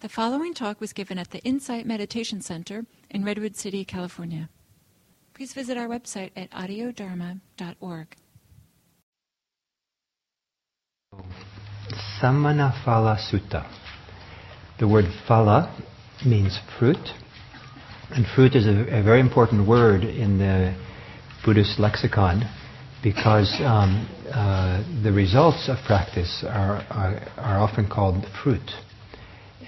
The following talk was given at the Insight Meditation Center in Redwood City, California. Please visit our website at audiodharma.org. Samana Phala Sutta. The word phala means fruit, and fruit is a, a very important word in the Buddhist lexicon because um, uh, the results of practice are, are, are often called fruit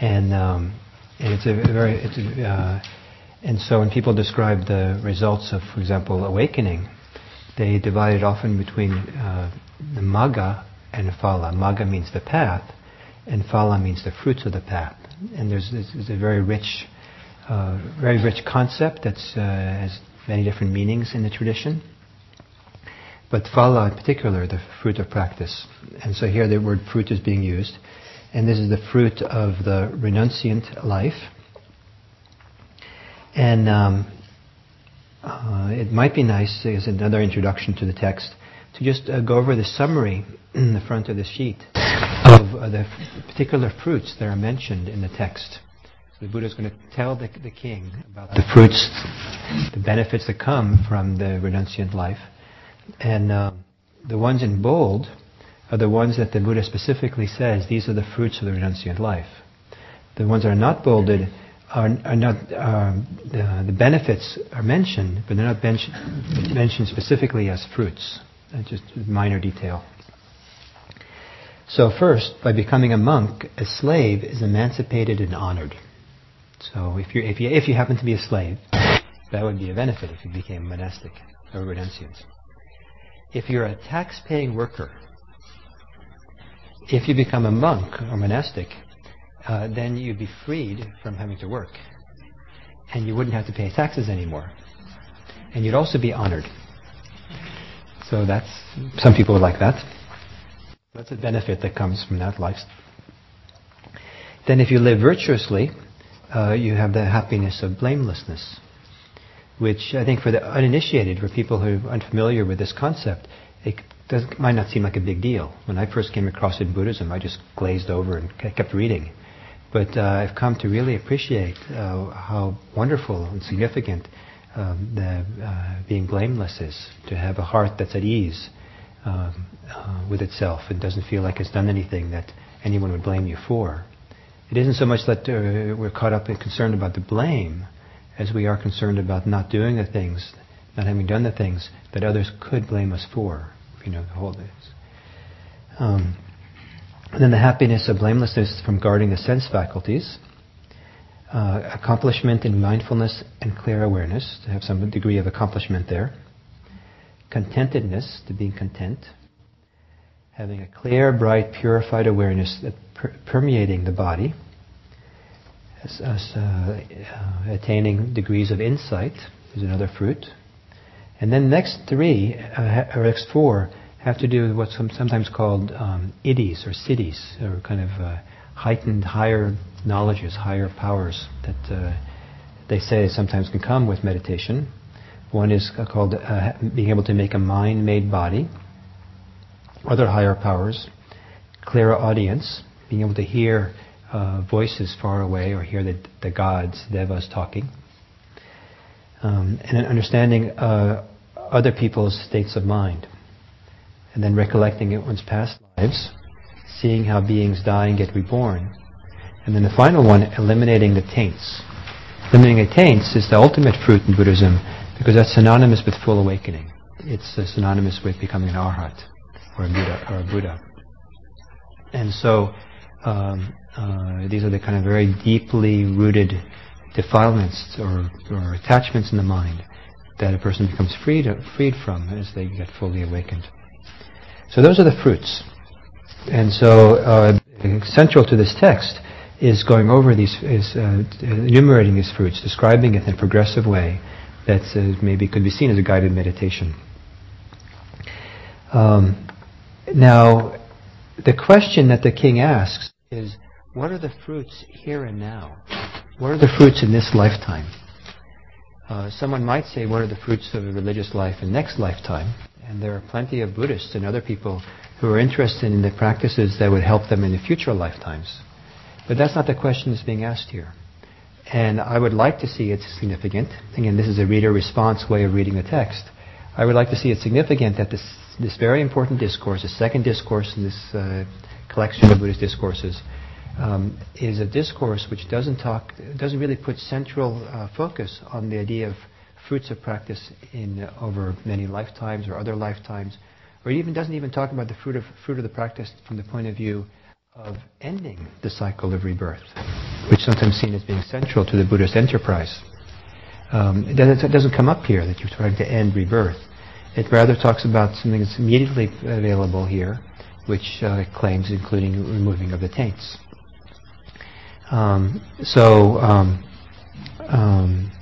and um, and it's a very it's a, uh, and so when people describe the results of, for example, awakening, they divide it often between uh, the magga and phala. Magga means the path, and phala means the fruits of the path. And there's, there's a very rich, uh, very rich concept that uh, has many different meanings in the tradition. But phala in particular, the fruit of practice. And so here the word fruit is being used and this is the fruit of the renunciant life. And um, uh, it might be nice, as another introduction to the text, to just uh, go over the summary in the front of the sheet of uh, the particular fruits that are mentioned in the text. So the Buddha is going to tell the, the king about the fruits, the benefits that come from the renunciant life. And uh, the ones in bold are the ones that the Buddha specifically says these are the fruits of the renunciant life. The ones that are not bolded are, are not um, the, the, benefits are mentioned, but they're not mentioned, mentioned specifically as fruits. That's just a minor detail. So first, by becoming a monk, a slave is emancipated and honored. So if you if you if you happen to be a slave, that would be a benefit if you became monastic or renunciant. If you're a tax-paying worker, if you become a monk or monastic, uh, then you'd be freed from having to work. And you wouldn't have to pay taxes anymore. And you'd also be honored. So that's, some people would like that. That's a benefit that comes from that life. Then if you live virtuously, uh, you have the happiness of blamelessness, which I think for the uninitiated, for people who are unfamiliar with this concept, it might not seem like a big deal. When I first came across it in Buddhism, I just glazed over and kept reading. But uh, I've come to really appreciate uh, how wonderful and significant um, the uh, being blameless is. To have a heart that's at ease um, uh, with itself and doesn't feel like it's done anything that anyone would blame you for. It isn't so much that uh, we're caught up and concerned about the blame as we are concerned about not doing the things, not having done the things that others could blame us for you know, the whole days. Um, and then the happiness of blamelessness from guarding the sense faculties. Uh, accomplishment in mindfulness and clear awareness, to have some degree of accomplishment there. Contentedness, to being content. Having a clear, bright, purified awareness that per- permeating the body. As, as uh, uh, attaining degrees of insight is another fruit. And then next three, uh, or next four, have to do with what's sometimes called um, iddhis or siddhis, or kind of uh, heightened higher knowledges, higher powers that uh, they say sometimes can come with meditation. One is called uh, being able to make a mind-made body. Other higher powers, clairaudience, being able to hear uh, voices far away or hear the, the gods, devas talking. Um, and an understanding uh, other people's states of mind. And then recollecting it one's past lives, seeing how beings die and get reborn. And then the final one, eliminating the taints. Eliminating the taints is the ultimate fruit in Buddhism because that's synonymous with full awakening. It's uh, synonymous with becoming an arhat or a Buddha. Or a Buddha. And so um, uh, these are the kind of very deeply rooted defilements or, or attachments in the mind that a person becomes freed, freed from as they get fully awakened. So those are the fruits. And so uh, central to this text is going over these, is uh, enumerating these fruits, describing it in a progressive way that uh, maybe could be seen as a guided meditation. Um, now, the question that the king asks is, what are the fruits here and now? What are the fruits in this lifetime? Uh, someone might say, what are the fruits of a religious life in next lifetime? And there are plenty of Buddhists and other people who are interested in the practices that would help them in the future lifetimes. But that's not the question that's being asked here. And I would like to see it significant. Again, this is a reader response way of reading the text. I would like to see it significant that this, this very important discourse, the second discourse in this uh, collection of Buddhist discourses, um, is a discourse which doesn't talk, doesn't really put central uh, focus on the idea of fruits of practice in uh, over many lifetimes or other lifetimes, or it even doesn't even talk about the fruit of fruit of the practice from the point of view of ending the cycle of rebirth, which sometimes seen as being central to the Buddhist enterprise. Um, it, doesn't, it, doesn't, come up here that you're trying to end rebirth. It rather talks about something that's immediately available here, which uh, claims including removing of the taints. Um, so um, um,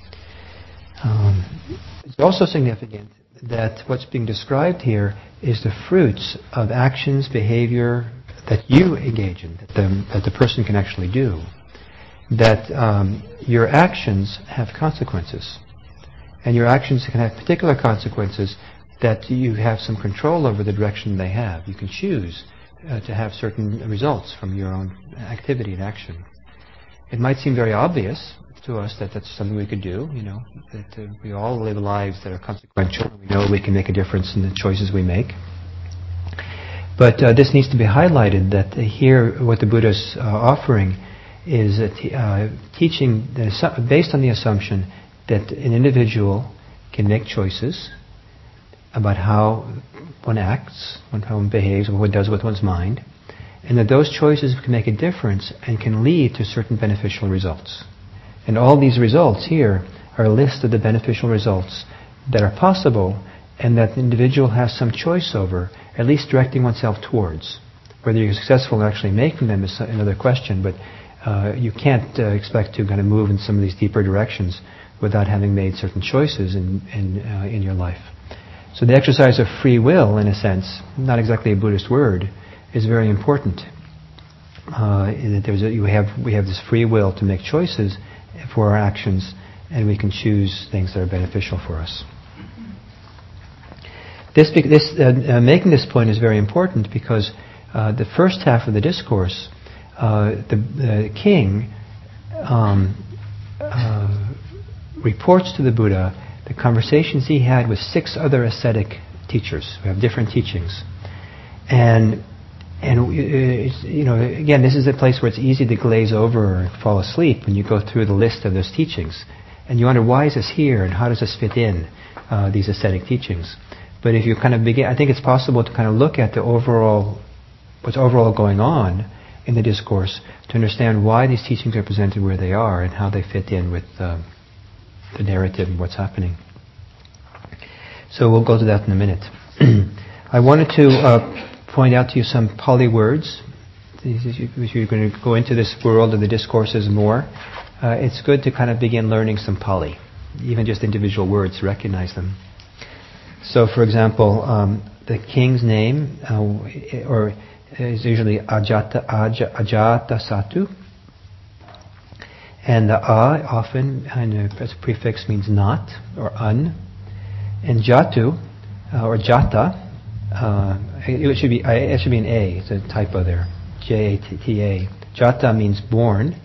um, it's also significant that what's being described here is the fruits of actions, behavior that you engage in, that the, that the person can actually do. That um, your actions have consequences. And your actions can have particular consequences that you have some control over the direction they have. You can choose uh, to have certain results from your own activity and action. It might seem very obvious to us that that's something we could do, you know, that uh, we all live lives that are consequential. We know we can make a difference in the choices we make. But uh, this needs to be highlighted that here what the Buddha is uh, offering is t- uh, teaching based on the assumption that an individual can make choices about how one acts, how one behaves, what one does with one's mind, and that those choices can make a difference and can lead to certain beneficial results. And all these results here are a list of the beneficial results that are possible and that the individual has some choice over, at least directing oneself towards. Whether you're successful in actually making them is another question, but uh, you can't uh, expect to kind of move in some of these deeper directions without having made certain choices in, in, uh, in your life. So the exercise of free will, in a sense, not exactly a Buddhist word, is very important. Uh, that there's a, have, we have this free will to make choices for our actions, and we can choose things that are beneficial for us. This, this uh, uh, making this point is very important because uh, the first half of the discourse, uh, the, the, king um, uh, reports to the Buddha the conversations he had with six other ascetic teachers who have different teachings, and and uh, you know, again, this is a place where it's easy to glaze over or fall asleep when you go through the list of those teachings, and you wonder why is this here and how does this fit in uh, these ascetic teachings. But if you kind of begin, I think it's possible to kind of look at the overall, what's overall going on in the discourse to understand why these teachings are presented where they are and how they fit in with uh, the narrative and what's happening. So we'll go to that in a minute. I wanted to uh, point out to you some Pali words. If you're going to go into this world of the discourses more, uh, it's good to kind of begin learning some Pali, even just individual words, recognize them. So, for example, um, the king's name, uh, or is usually Ajata, Aja, Ajata Satu. And the A often as a prefix means not or un. And Jatu, uh, or Jata, uh, it should be it should be an A. It's a typo there. J A T A. Jata means born,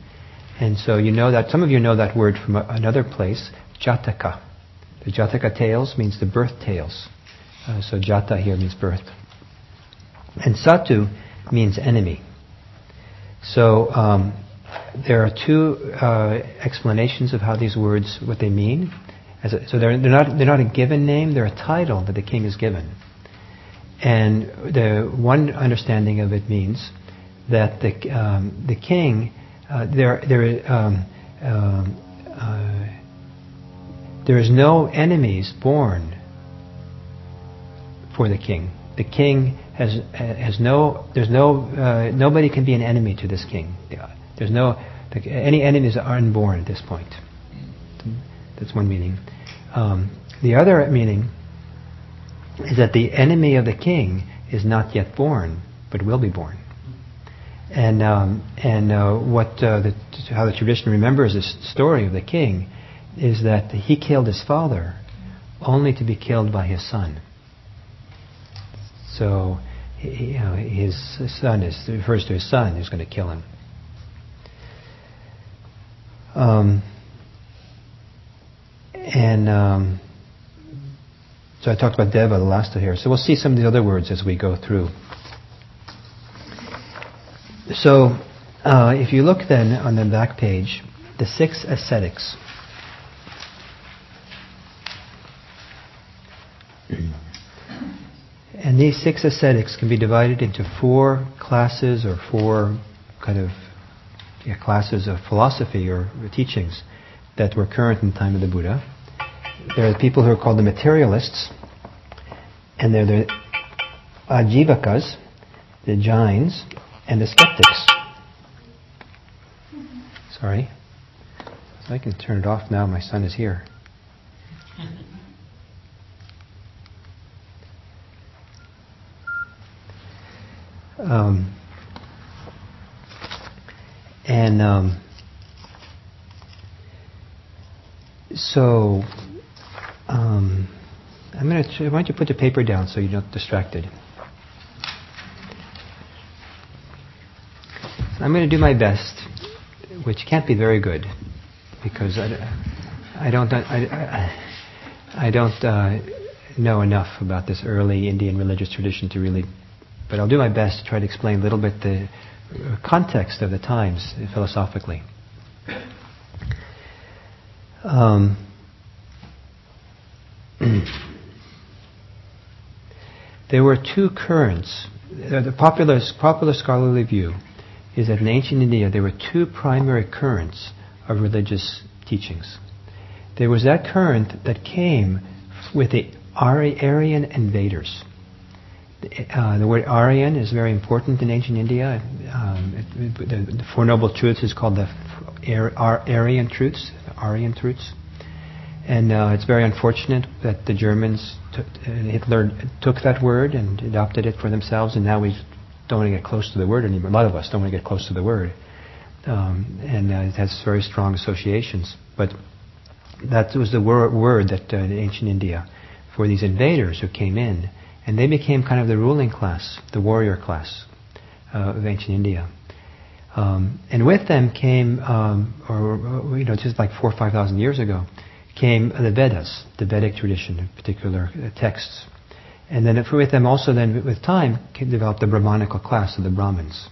and so you know that some of you know that word from another place. Jataka. The Jataka tales means the birth tales. Uh, so Jata here means birth. And Satu means enemy. So um, there are two uh, explanations of how these words, what they mean. A, so they're, they're, not, they're not a given name, they're a title that the king is given. And the one understanding of it means that the um, the king uh, there there um, um, uh, there is no enemies born for the king. The king has has no there's no uh, nobody can be an enemy to this king. There's no any enemies are unborn at this point. That's one meaning. Um, the other meaning is that the enemy of the king is not yet born, but will be born. And um, and uh, what uh, the, how the tradition remembers this story of the king is that he killed his father only to be killed by his son. So you know, his son is refers to his son who's going to kill him. Um, and um, so I talked about Deva, the last here. So we'll see some of the other words as we go through. So uh, if you look then on the back page, the six ascetics. And these six ascetics can be divided into four classes or four kind of yeah, classes of philosophy or teachings that were current in the time of the Buddha. There are people who are called the materialists, and they're the ajivakas, the Jains, and the skeptics. Sorry. So I can turn it off now. My son is here. Um, and um, so um, I'm going to. Why don't you put the paper down so you're not distracted? I'm going to do my best, which can't be very good, because I, I don't. I, I, I don't uh, know enough about this early Indian religious tradition to really but I'll do my best to try to explain a little bit the context of the times philosophically. Um, there were two currents. The popular, popular scholarly view is that in ancient India there were two primary currents of religious teachings. There was that current that came with the Aryan invaders uh, the word Aryan is very important in ancient India. Um, it, it, the, the, Four Noble Truths is called the Aryan truths, Aryan truths. And uh, it's very unfortunate that the Germans, took, uh, Hitler took that word and adopted it for themselves, and now we don't want to get close to the word anymore. A lot of us don't want to get close to the word. Um, and uh, it has very strong associations. But that was the wor- word that uh, in ancient India for these invaders who came in and they became kind of the ruling class, the warrior class uh, of ancient India. Um, and with them came, um, or you know, just like four or five thousand years ago, came the Vedas, the Vedic tradition, in particular uh, texts. And then with them also then with time developed the Brahmanical class of the Brahmins.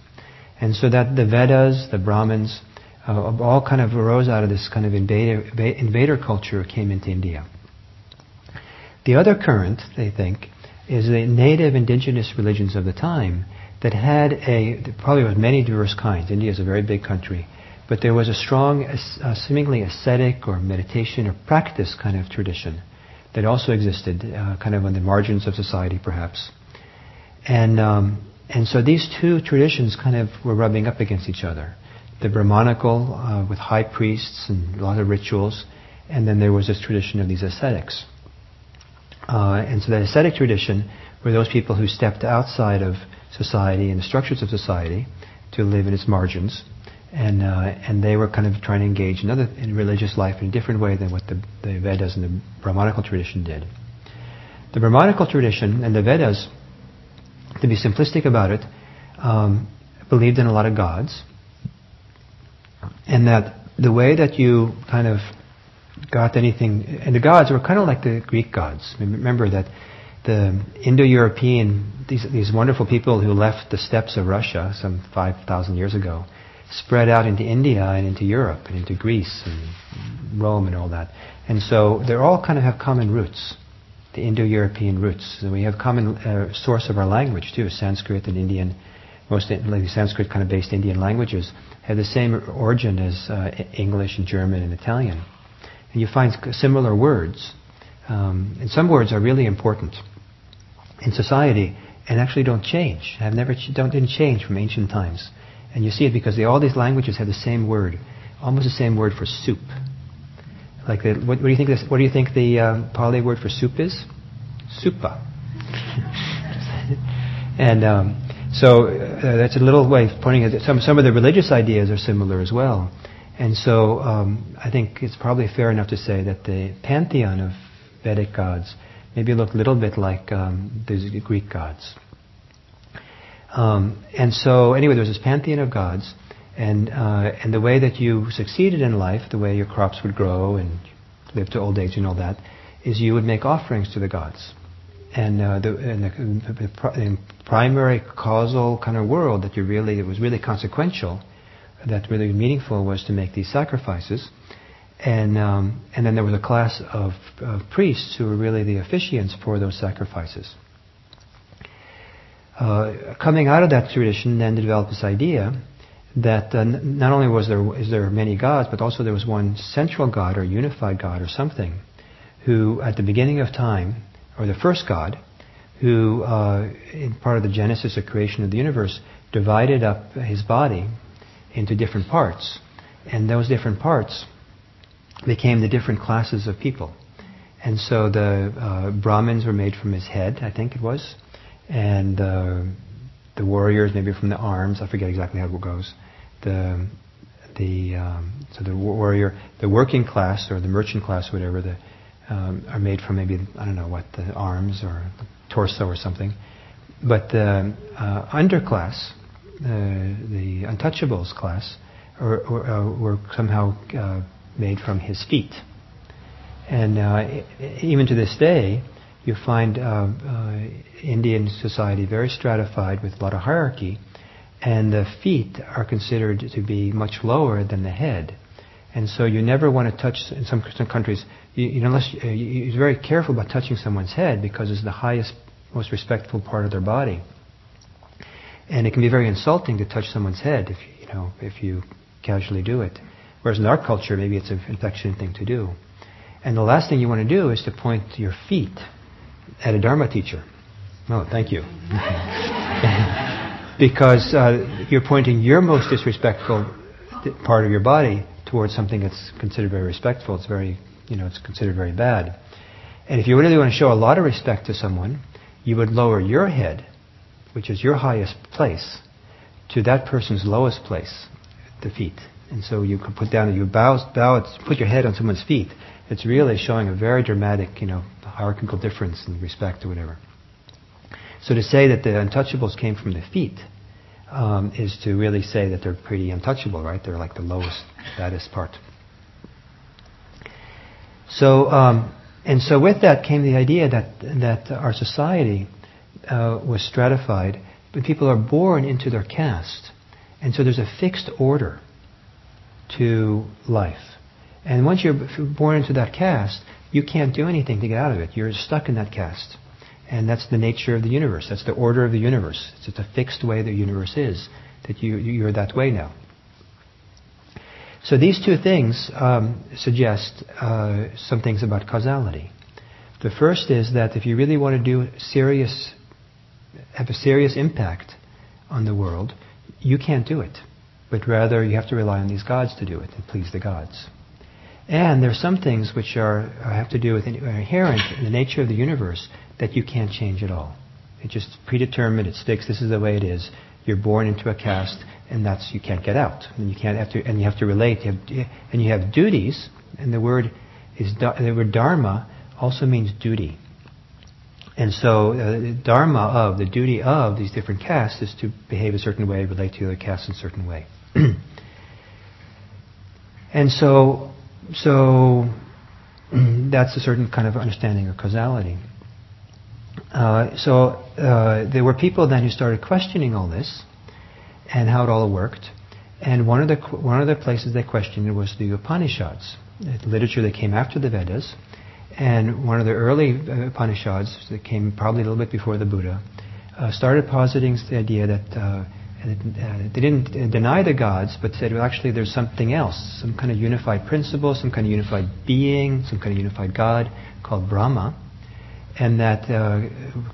And so that the Vedas, the Brahmins, uh, all kind of arose out of this kind of invader, invader culture came into India. The other current, they think, is the native indigenous religions of the time that had a, probably of many diverse kinds. India is a very big country. But there was a strong, uh, seemingly ascetic or meditation or practice kind of tradition that also existed, uh, kind of on the margins of society perhaps. And, um, and so these two traditions kind of were rubbing up against each other. The Brahmanical, uh, with high priests and a lot of rituals, and then there was this tradition of these ascetics. Uh, and so the ascetic tradition were those people who stepped outside of society and the structures of society to live in its margins. And, uh, and they were kind of trying to engage another in religious life in a different way than what the, the Vedas and the Brahmanical tradition did. The Brahmanical tradition and the Vedas, to be simplistic about it, um, believed in a lot of gods, and that the way that you kind of got anything. And the gods were kind of like the Greek gods. Remember that the Indo-European, these, these wonderful people who left the steppes of Russia some 5,000 years ago, spread out into India and into Europe and into Greece and Rome and all that. And so they all kind of have common roots, the Indo-European roots. And we have common uh, source of our language too, Sanskrit and Indian. Most like Sanskrit kind of based Indian languages have the same origin as uh, English and German and Italian. And you find similar words. Um, and some words are really important in society and actually don't change. Have never don't didn't change from ancient times. And you see it because they, all these languages have the same word, almost the same word for soup. Like the, what, what, do you think? This, what do you think the uh, Pali word for soup is? Supa. and um, so uh, that's a little way of pointing at some some of the religious ideas are similar as well. And so um, I think it's probably fair enough to say that the pantheon of Vedic gods maybe look a little bit like um, the Greek gods. Um, and so anyway, there's this pantheon of gods, And, uh, and the way that you succeeded in life, the way your crops would grow and live to old age and all that, is you would make offerings to the gods. And, uh, the, and the, the, primary causal kind of world that you really, it was really consequential, that really meaningful was to make these sacrifices. And, um, and then there was a class of, of priests who were really the officiants for those sacrifices. Uh, coming out of that tradition, then developed this idea that uh, not only was there is there many gods, but also there was one central god or unified god or something, who at the beginning of time, or the first god, who uh, in part of the genesis of creation of the universe divided up his body into different parts, and those different parts became the different classes of people. And so the uh, Brahmins were made from his head, I think it was, and uh, the warriors maybe from the arms. I forget exactly how it goes. The the um, so the warrior, the working class or the merchant class, whatever, the, um, are made from maybe I don't know what the arms or the torso or something. But the uh, underclass, the untouchables class, uh, were somehow uh, made from his feet. And uh, even to this day, you find uh, uh, Indian society very stratified with a lot of hierarchy, and the feet are considered to be much lower than the head. And so you never want to touch, in some, some countries, you, you, unless, uh, you, you're very careful about touching someone's head because it's the highest, most respectful part of their body. And it can be very insulting to touch someone's head if you know if you casually do it. Whereas in our culture, maybe it's an affectionate thing to do. And the last thing you want to do is to point your feet at a Dharma teacher. Oh, thank you. because uh, you're pointing your most disrespectful part of your body towards something that's considered very respectful. It's very, you know, it's considered very bad. And if you really want to show a lot of respect to someone, you would lower your head, which is your highest place, to that person's lowest place, the feet. And so you could put down, you bow, bow, put your head on someone's feet. It's really showing a very dramatic, you know, hierarchical difference in respect or whatever. So to say that the untouchables came from the feet um, is to really say that they're pretty untouchable, right? They're like the lowest, baddest part. So, um, and so with that came the idea that that our society uh, was stratified, but people are born into their caste, and so there's a fixed order to life. And once you're born into that caste, you can't do anything to get out of it. You're stuck in that caste. And that's the nature of the universe. That's the order of the universe. It's just a fixed way the universe is, that you, you're that way now. So these two things um, suggest uh, some things about causality. The first is that if you really want to do serious, have a serious impact on the world, you can't do it. But rather you have to rely on these gods to do it and please the gods. And there are some things which are have to do with inherent in the nature of the universe that you can't change at all. It's just predetermined. It's fixed. This is the way it is. You're born into a caste, and that's you can't get out. And you can't have to, and you have to relate. You have, and you have duties. And the word is the word dharma also means duty. And so, uh, dharma of the duty of these different castes is to behave a certain way, relate to the other castes in a certain way. and so, so that's a certain kind of understanding of causality. Uh, so uh, there were people then who started questioning all this and how it all worked. And one of the one of the places they questioned was the Upanishads, the literature that came after the Vedas. And one of the early uh, Upanishads that came probably a little bit before the Buddha uh, started positing the idea that uh, they didn't uh, deny the gods, but said, well, actually, there's something else, some kind of unified principle, some kind of unified being, some kind of unified God called Brahma, and that uh,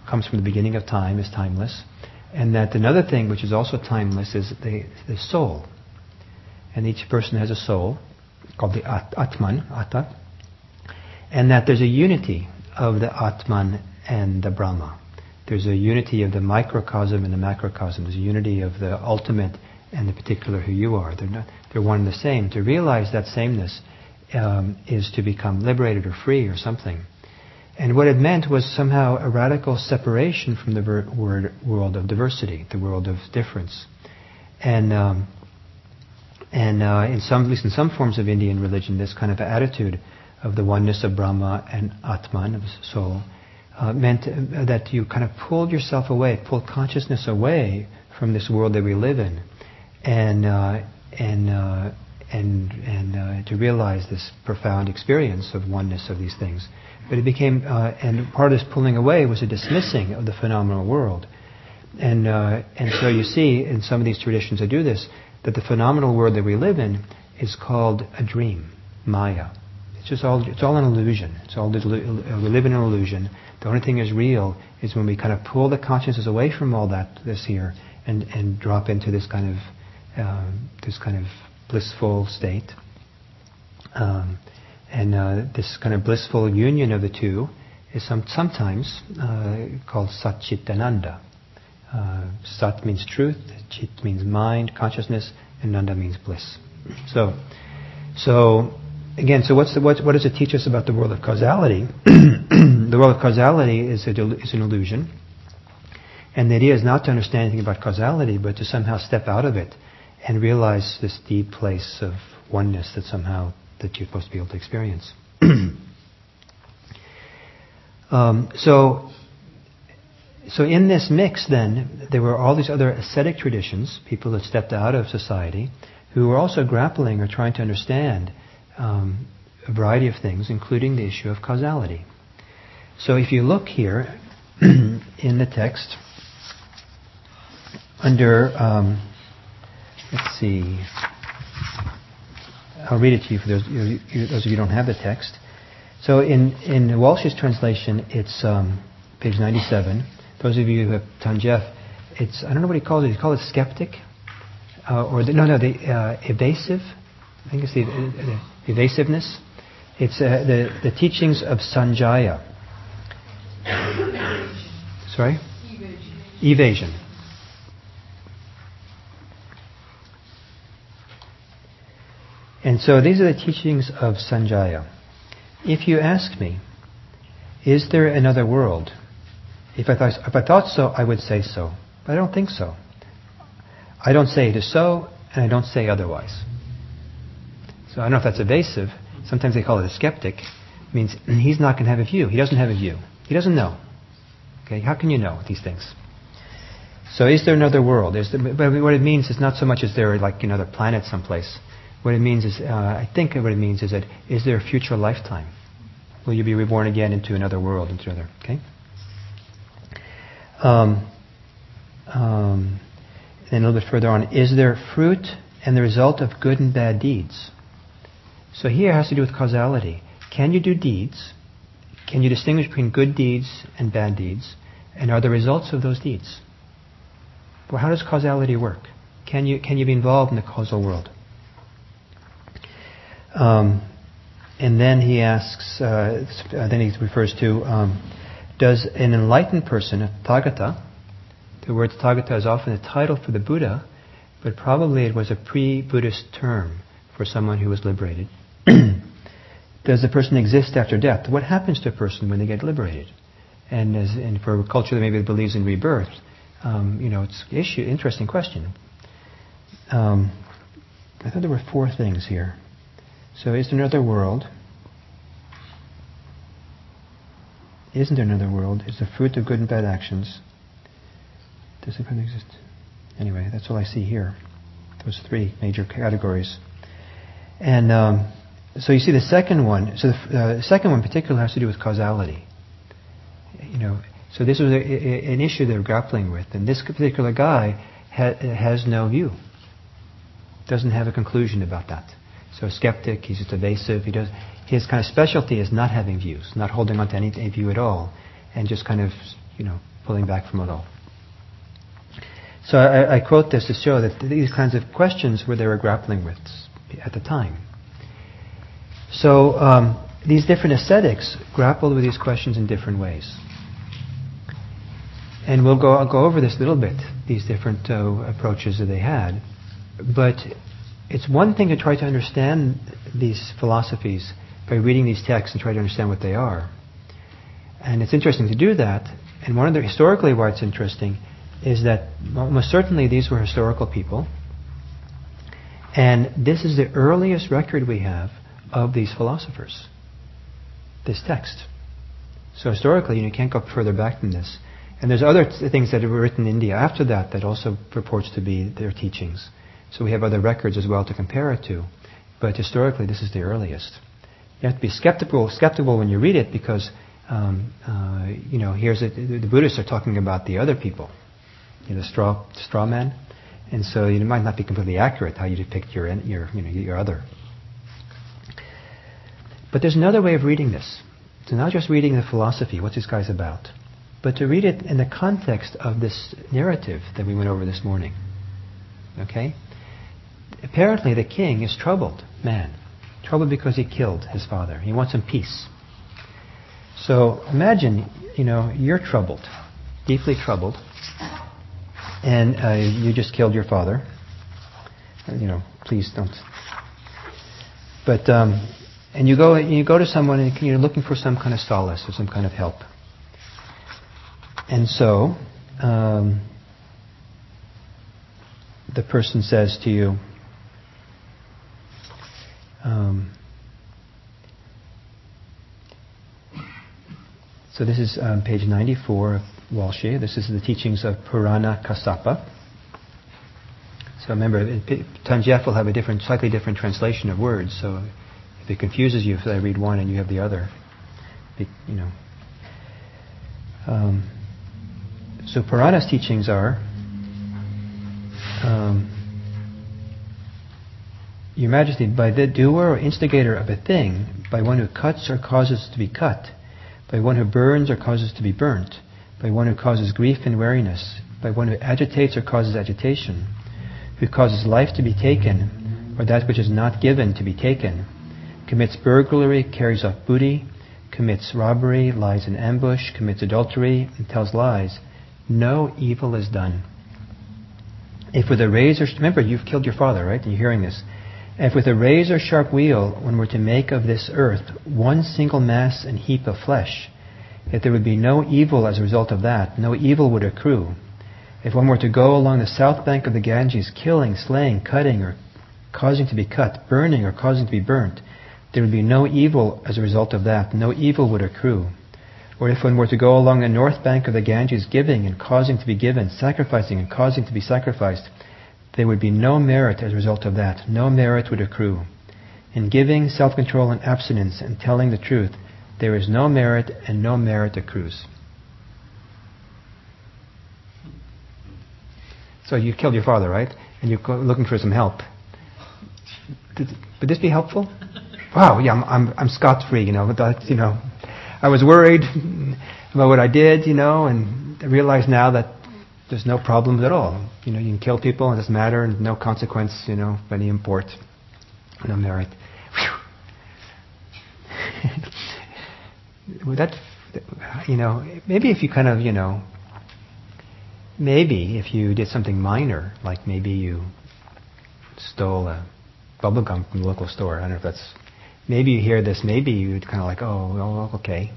comes from the beginning of time, is timeless, and that another thing which is also timeless is the, the soul. And each person has a soul called the at- Atman, Atta, and that there's a unity of the Atman and the Brahma. There's a unity of the microcosm and the macrocosm. There's a unity of the ultimate and the particular who you are. They're, not, they're one and the same. To realize that sameness um, is to become liberated or free or something. And what it meant was somehow a radical separation from the ver- word, world of diversity, the world of difference. And um, And uh, in some, at least in some forms of Indian religion, this kind of attitude of the oneness of Brahma and Atman, of soul, uh, meant uh, that you kind of pulled yourself away, pulled consciousness away from this world that we live in, and uh, and uh, and and uh, to realize this profound experience of oneness of these things. But it became, uh, and part of this pulling away was a dismissing of the phenomenal world. And, and so you see in some of these traditions that do this, that the phenomenal world that we live in is called a dream, Maya. It's just all, it's all an illusion. It's all, we live in an illusion. The only thing is real is when we kind of pull the consciousness away from all that, this here, and, and drop into this kind of, uh, this kind of blissful state. Um, and uh, this kind of blissful union of the two is some, sometimes uh, called Satchitananda. Uh, sat means truth, Chit means mind, consciousness, and Nanda means bliss. So, so again, so what's the, what, what does it teach us about the world of causality? the world of causality is, a, is an illusion. And the idea is not to understand anything about causality, but to somehow step out of it and realize this deep place of oneness that somehow that you're supposed to be able to experience. um, so, so in this mix, then there were all these other ascetic traditions, people that stepped out of society, who were also grappling or trying to understand um, a variety of things, including the issue of causality. So, if you look here in the text, under um, let's see. I'll read it to you for those, you, those of you who don't have the text. So in, in Walshe's translation, it's um, page 97. Those of you who have done Jeff, it's, I don't know what he calls it. He calls it skeptic. Uh, or the, no, no, the uh, evasive. I think it's the, the evasiveness. It's uh, the, the teachings of Sanjaya. Sorry? Evasion. Evasion. And so these are the teachings of Sanjaya. If you ask me, is there another world? If I, thought, if I thought so, I would say so. But I don't think so. I don't say it is so, and I don't say otherwise. So I don't know if that's evasive. Sometimes they call it a skeptic. It means he's not going to have a view. He doesn't have a view. He doesn't know. Okay, how can you know these things? So is there another world? Is there, but what it means is not so much is there like another planet someplace. What it means is, uh, I think what it means is that, is there a future lifetime? Will you be reborn again into another world, into another, okay? Um, um, then a little bit further on, is there fruit and the result of good and bad deeds? So here it has to do with causality. Can you do deeds? Can you distinguish between good deeds and bad deeds? And are the results of those deeds? Well, how does causality work? Can you, can you be involved in the causal world? Um, and then he asks, uh, then he refers to, um, does an enlightened person, a Tathagata, the word Tathagata is often a title for the Buddha, but probably it was a pre-Buddhist term for someone who was liberated. Does a person exist after death? What happens to a person when they get liberated? And, as, and for a culture that maybe believes in rebirth, um, you know, it's issue interesting question. Um, I thought there were four things here. So is there another world? Isn't there another world? Is the fruit of good and bad actions. Does it exist? Anyway, that's all I see here. Those three major categories. And um, so you see the second one. So the, uh, second one, in particular, has to do with causality. You know, so this was a, a, an issue they're grappling with, and this particular guy ha- has no view. Doesn't have a conclusion about that. So a skeptic, he's just evasive. He does his kind of specialty is not having views, not holding on to any, any view at all, and just kind of you know pulling back from it all. So I, I quote this to show that these kinds of questions were they were grappling with at the time. So um, these different ascetics grappled with these questions in different ways. And we'll go, I'll go over this a little bit, these different uh, approaches that they had. But it's one thing to try to understand these philosophies by reading these texts and try to understand what they are. And it's interesting to do that. And one of the historically why it's interesting is that almost certainly these were historical people. And this is the earliest record we have of these philosophers, this text. So historically, you, know, you can't go further back than this. And there's other th- things that were written in India after that that also purports to be their teachings. So we have other records as well to compare it to. But historically, this is the earliest. You have to be skeptical, skeptical when you read it because, um, uh, you know, here's the Buddhists are talking about the other people, you know, the straw, straw man. And so it might not be completely accurate how you depict your, your, you know, your other. But there's another way of reading this. It's not just reading the philosophy, what's this guy's about, but to read it in the context of this narrative that we went over this morning. Okay? Apparently the king is troubled man. Troubled because he killed his father. He wants some peace. So imagine, you know, you're troubled, deeply troubled, and uh, you just killed your father. You know, please don't. But um, and you go you go to someone and you're looking for some kind of solace or some kind of help. And so um, the person says to you, um, so this is um, page 94 of Walshe. This is the teachings of Purana Kassapa. So remember, Than Geoff will have a different, slightly different translation of words. So it confuses you if I read one and you have the other, you know. Um, so Purana's teachings are um, Your Majesty, by the doer or instigator of a thing, by one who cuts or causes to be cut, by one who burns or causes to be burnt, by one who causes grief and weariness, by one who agitates or causes agitation, who causes life to be taken, or that which is not given to be taken, commits burglary, carries off booty, commits robbery, lies in ambush, commits adultery, and tells lies, no evil is done. If with a razor, remember you've killed your father, right? You're hearing this. If with a razor sharp wheel one were to make of this earth one single mass and heap of flesh, yet there would be no evil as a result of that, no evil would accrue. If one were to go along the south bank of the Ganges, killing, slaying, cutting, or causing to be cut, burning, or causing to be burnt, there would be no evil as a result of that, no evil would accrue. Or if one were to go along the north bank of the Ganges giving and causing to be given, sacrificing and causing to be sacrificed, there would be no merit as a result of that. No merit would accrue. In giving, self-control, and abstinence, and telling the truth, there is no merit and no merit accrues. So you killed your father, right? And you're looking for some help. Would this be helpful? Wow, yeah, I'm, I'm, I'm scot-free, you know, but you know, I was worried about what I did, you know, and I realize now that there's no problems at all. You know, you can kill people, it doesn't matter, and no consequence, you know, of any import, no merit. that, you know, maybe if you kind of, you know, maybe if you did something minor, like maybe you stole a bubble gum from the local store. I don't know if that's maybe you hear this, maybe you'd kind of like, oh, well, okay.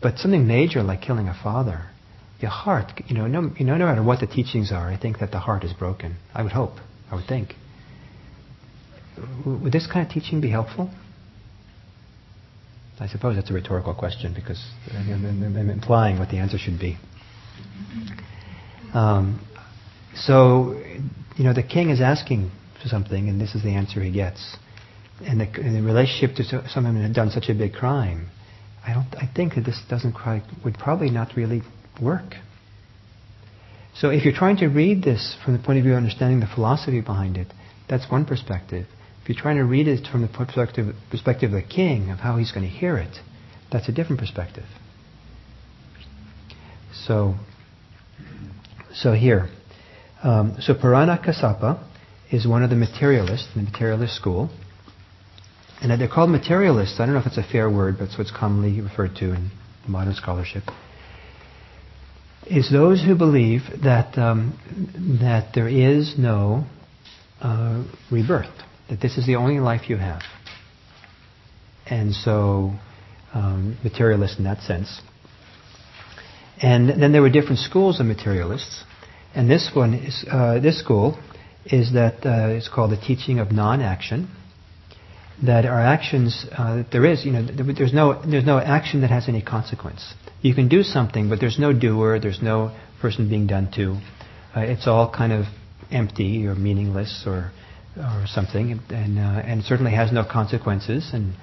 But something major like killing a father, your heart, you know, no, you know, no matter what the teachings are, I think that the heart is broken. I would hope. I would think. Would this kind of teaching be helpful? I suppose that's a rhetorical question because I'm, I'm implying what the answer should be. Um, so, you know, the king is asking for something, and this is the answer he gets and the, in the relationship to someone who had done such a big crime, I don't. I think that this doesn't quite would probably not really work. So if you're trying to read this from the point of view of understanding the philosophy behind it, that's one perspective. If you're trying to read it from the perspective, perspective of the king, of how he's going to hear it, that's a different perspective. So, so here, um, so Purana Kassapa is one of the materialists in the materialist school. And they're called materialists. I don't know if it's a fair word, but it's what's commonly referred to in modern scholarship. Is those who believe that um, that there is no uh, rebirth, that this is the only life you have, and so um, materialist in that sense. And then there were different schools of materialists, and this one is uh, this school is that uh, it's called the teaching of non-action. That our actions, uh, there is, you know, there's no, there's no action that has any consequence. You can do something, but there's no doer, there's no person being done to. Uh, it's all kind of empty or meaningless or or something, and uh, and certainly has no consequences. And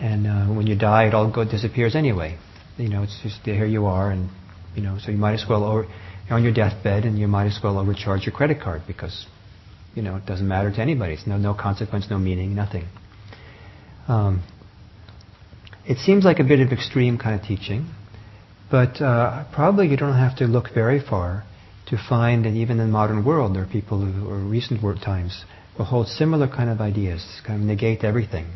and uh, when you die, it all go, disappears anyway. You know, it's just here you are, and you know, so you might as well over, you're on your deathbed, and you might as well overcharge your credit card because you know it doesn't matter to anybody. It's no no consequence, no meaning, nothing. Um, it seems like a bit of extreme kind of teaching, but uh, probably you don't have to look very far to find, and even in the modern world, there are people who, or recent times, will hold similar kind of ideas, kind of negate everything.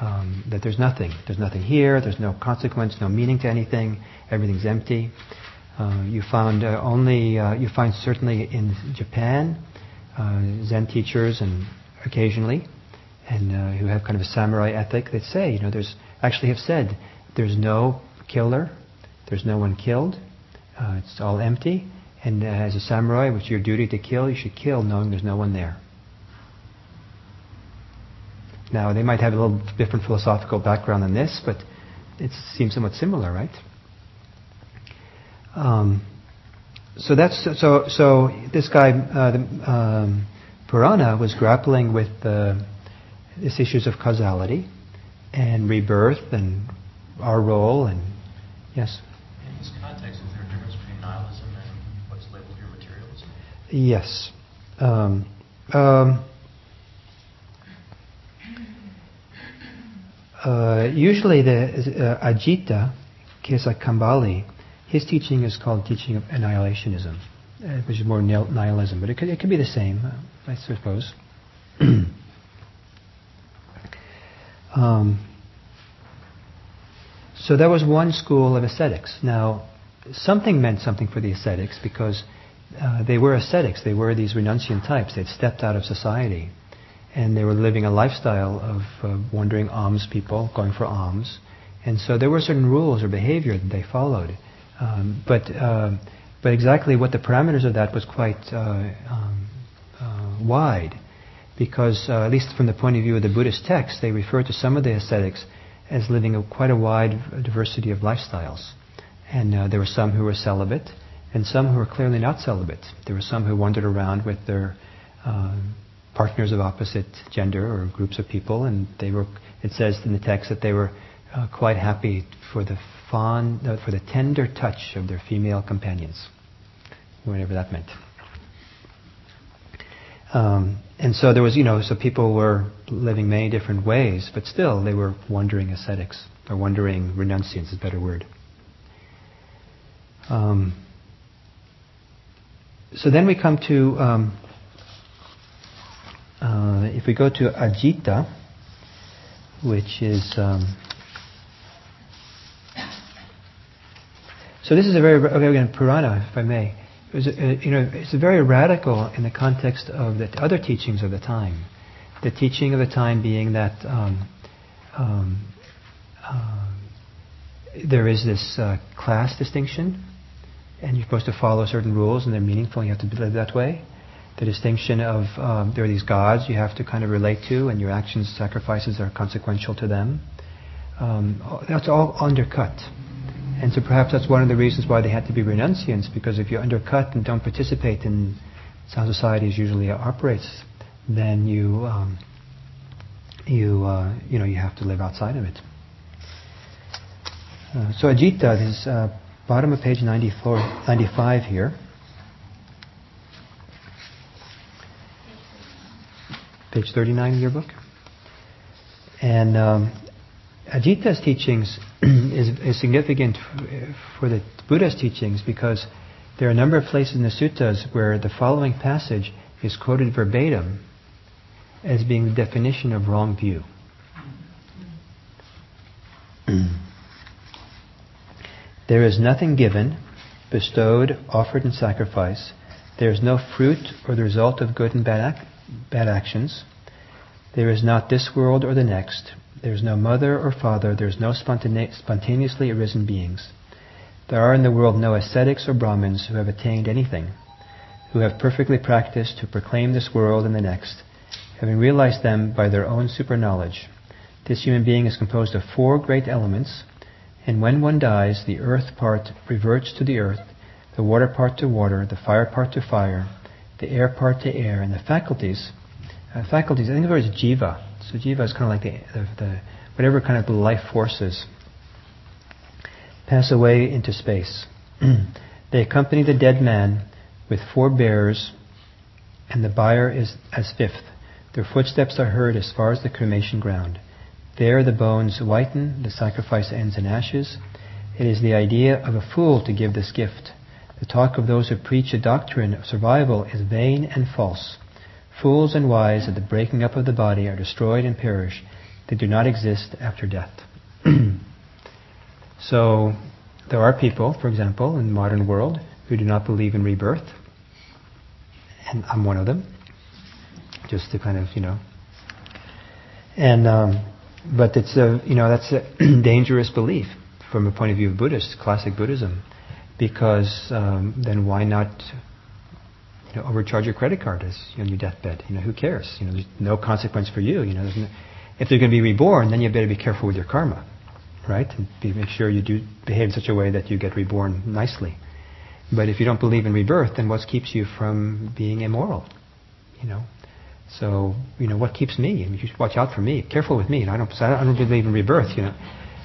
Um, that there's nothing. There's nothing here, there's no consequence, no meaning to anything, everything's empty. Uh, you found uh, only, uh, you find certainly in Japan, uh, Zen teachers and occasionally, and uh, who have kind of a samurai ethic that say, you know, there's, actually have said, there's no killer, there's no one killed, uh, it's all empty, and as a samurai, it's your duty to kill, you should kill knowing there's no one there. Now, they might have a little different philosophical background than this, but it seems somewhat similar, right? Um, so that's so. So this guy, uh, the, um, Purana, was grappling with uh, these issues of causality and rebirth and our role and yes. In this context, is there a difference between nihilism and what's labeled here materialism? Yes. Um, um, uh, usually the uh, Ajita Kesakambali, his teaching is called teaching of annihilationism, uh, which is more nihilism, but it could, it could be the same, uh, I suppose. um, so that was one school of ascetics. Now, something meant something for the ascetics because uh, they were ascetics. They were these renunciant types. They'd stepped out of society. And they were living a lifestyle of uh, wandering alms people, going for alms. And so there were certain rules or behavior that they followed. Um, but, uh, but exactly what the parameters of that was quite uh, um, uh, wide. Because, uh, at least from the point of view of the Buddhist texts, they refer to some of the ascetics as living a, quite a wide diversity of lifestyles. And there were some who were celibate, and some who were clearly not celibate. There were some who wandered around with their uh, partners of opposite gender or groups of people, and they were. It says in the text that they were uh, quite happy for the fond, uh, for the tender touch of their female companions, whatever that meant. Um, and so there was, you know, so people were living many different ways, but still they were wandering ascetics or wandering renunciants is a better word. Um, so then we come to, um, uh, if we go to Ajita, which is, um, so this is a very, okay, again, Purana, if I may. It was a, you know, it's very radical in the context of the other teachings of the time. The teaching of the time being that um, um, uh, there is this uh, class distinction and you're supposed to follow certain rules, and they're meaningful, and you have to live that way. The distinction of um, there are these gods you have to kind of relate to, and your actions, sacrifices are consequential to them. Um, that's all undercut. And so perhaps that's one of the reasons why they had to be renunciants, because if you undercut and don't participate in how society usually operates, then you um, you uh, you know you have to live outside of it. Uh, so Ajita, this uh, bottom of page 94, 95 here. Page 39 of your book. And um, Ajita's teachings is, is significant for the Buddha's teachings because there are a number of places in the suttas where the following passage is quoted verbatim as being the definition of wrong view. There is nothing given, bestowed, offered in sacrifice. There is no fruit or the result of good and bad, ac- bad actions. There is not this world or the next. There is no mother or father. There is no spontane- spontaneously arisen beings. There are in the world no ascetics or Brahmins who have attained anything. who have perfectly practiced to proclaim this world and the next, having realized them by their own super knowledge. This human being is composed of four great elements, and when one dies, the earth part reverts to the earth, the water part to water, the fire part to fire, the air part to air, and the faculties. Uh, faculties, I think the jiva. So jiva is kind of like the, the, the whatever kind of the life forces pass away into space. they accompany the dead man with four bearers, and the bier is as fifth. Their footsteps are heard as far as the cremation ground. There the bones whiten, the sacrifice ends in ashes. It is the idea of a fool to give this gift. The talk of those who preach a doctrine of survival is vain and false. Fools and wise at the breaking up of the body are destroyed and perish. They do not exist after death. so, there are people, for example, in the modern world who do not believe in rebirth. And I'm one of them. Just to kind of, you know. And, um, but it's a, you know, that's a dangerous belief from a point of view of Buddhist, classic Buddhism because um, then why not you know, overcharge your credit card as on your deathbed? You know, who cares? You know, there's no consequence for you. You know, no, if they're going to be reborn, then you better be careful with your karma, right? And be, make sure you do behave in such a way that you get reborn nicely. But if you don't believe in rebirth, then what keeps you from being immoral? You know, so you know what keeps me? I mean, you should watch out for me. Careful with me. I don't. I don't believe in rebirth. You know,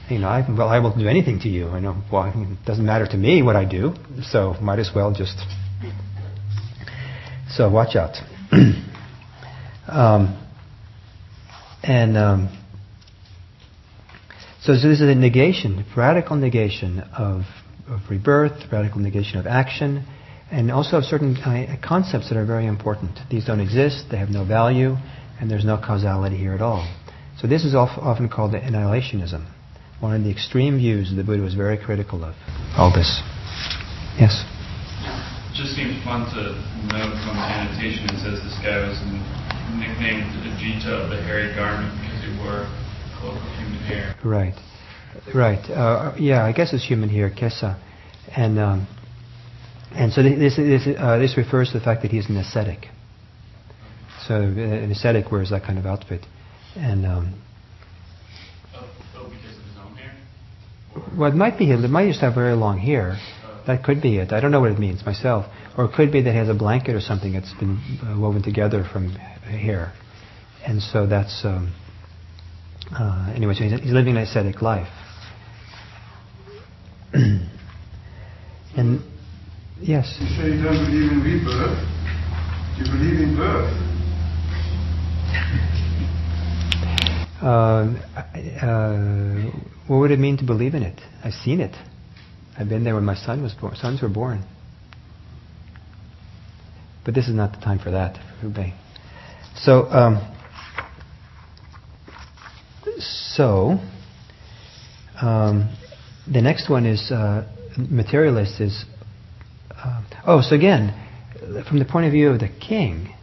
you know, I, well, I will do anything to you. I know, well, it doesn't matter to me what I do, so might as well just. So watch out. um, and um, so, so this is a negation, radical negation of, of rebirth, radical negation of action, and also of certain uh, concepts that are very important. These don't exist, they have no value, and there's no causality here at all. So this is often called the annihilationism one of the extreme views the Buddha was very critical of. All this. Yes? It just seems fun to note from the annotation it says this guy was nicknamed Ajita of the hairy garment because he wore a cloak of human hair. Right. Right. Uh, yeah, I guess it's human hair, kesa. And, um, and so this, this, uh, this refers to the fact that he's an ascetic. So uh, an ascetic wears that kind of outfit. And um, Well, it might be him. It might just have very long hair. That could be it. I don't know what it means myself. Or it could be that he has a blanket or something that's been uh, woven together from hair. And so that's. Um, uh, anyway, so he's, he's living an ascetic life. and yes. You say you don't believe in rebirth. You believe in birth. Uh, uh, what would it mean to believe in it? I've seen it. I've been there when my son was. Sons were born. But this is not the time for that, for So, um, so um, the next one is uh, materialist. Is uh, oh, so again, from the point of view of the king,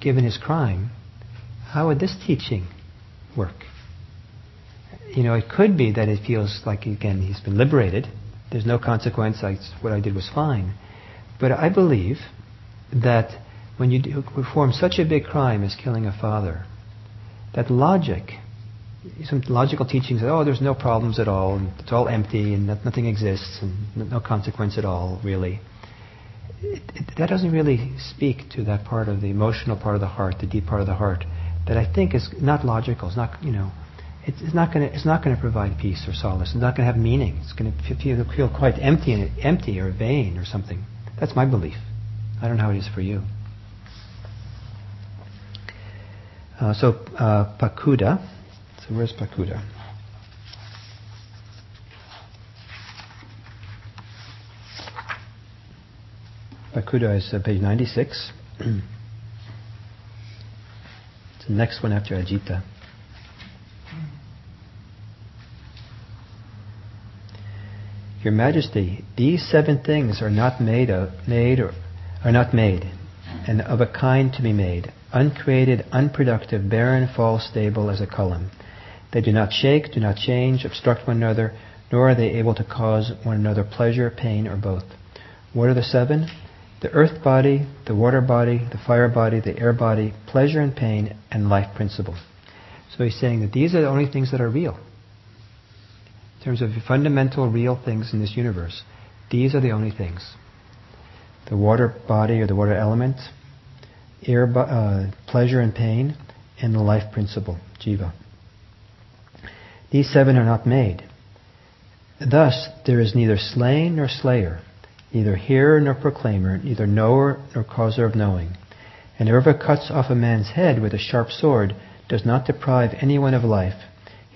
given his crime, how would this teaching work? You know, it could be that it feels like, again, he's been liberated. There's no consequence. I, what I did was fine. But I believe that when you perform such a big crime as killing a father, that logic, some logical teachings that, oh, there's no problems at all, and it's all empty, and nothing exists, and no consequence at all, really. It, it, that doesn't really speak to that part of the emotional part of the heart, the deep part of the heart, that I think is not logical. It's not, you know, it's, not going to, it's not going to provide peace or solace. It's not going to have meaning. It's going to feel, feel quite empty and empty or vain or something. That's my belief. I don't know how it is for you. Uh, so uh, Pakudha. So where's Pakudha? Pakudha is uh, page 96. it's the next one after Ajita. Your Majesty, these seven things are not made of, made or are not made, and of a kind to be made, uncreated, unproductive, barren, false, stable as a column. They do not shake, do not change, obstruct one another, nor are they able to cause one another pleasure, pain, or both. What are the seven? the earth body, the water body, the fire body, the air body, pleasure and pain, and life principle. So he's saying that these are the only things that are real. In terms of fundamental real things in this universe, these are the only things. The water body or the water element, air, uh, pleasure and pain, and the life principle, jiva. These seven are not made. Thus, there is neither slain nor slayer, neither hearer nor proclaimer, neither knower nor causer of knowing. And whoever cuts off a man's head with a sharp sword does not deprive anyone of life.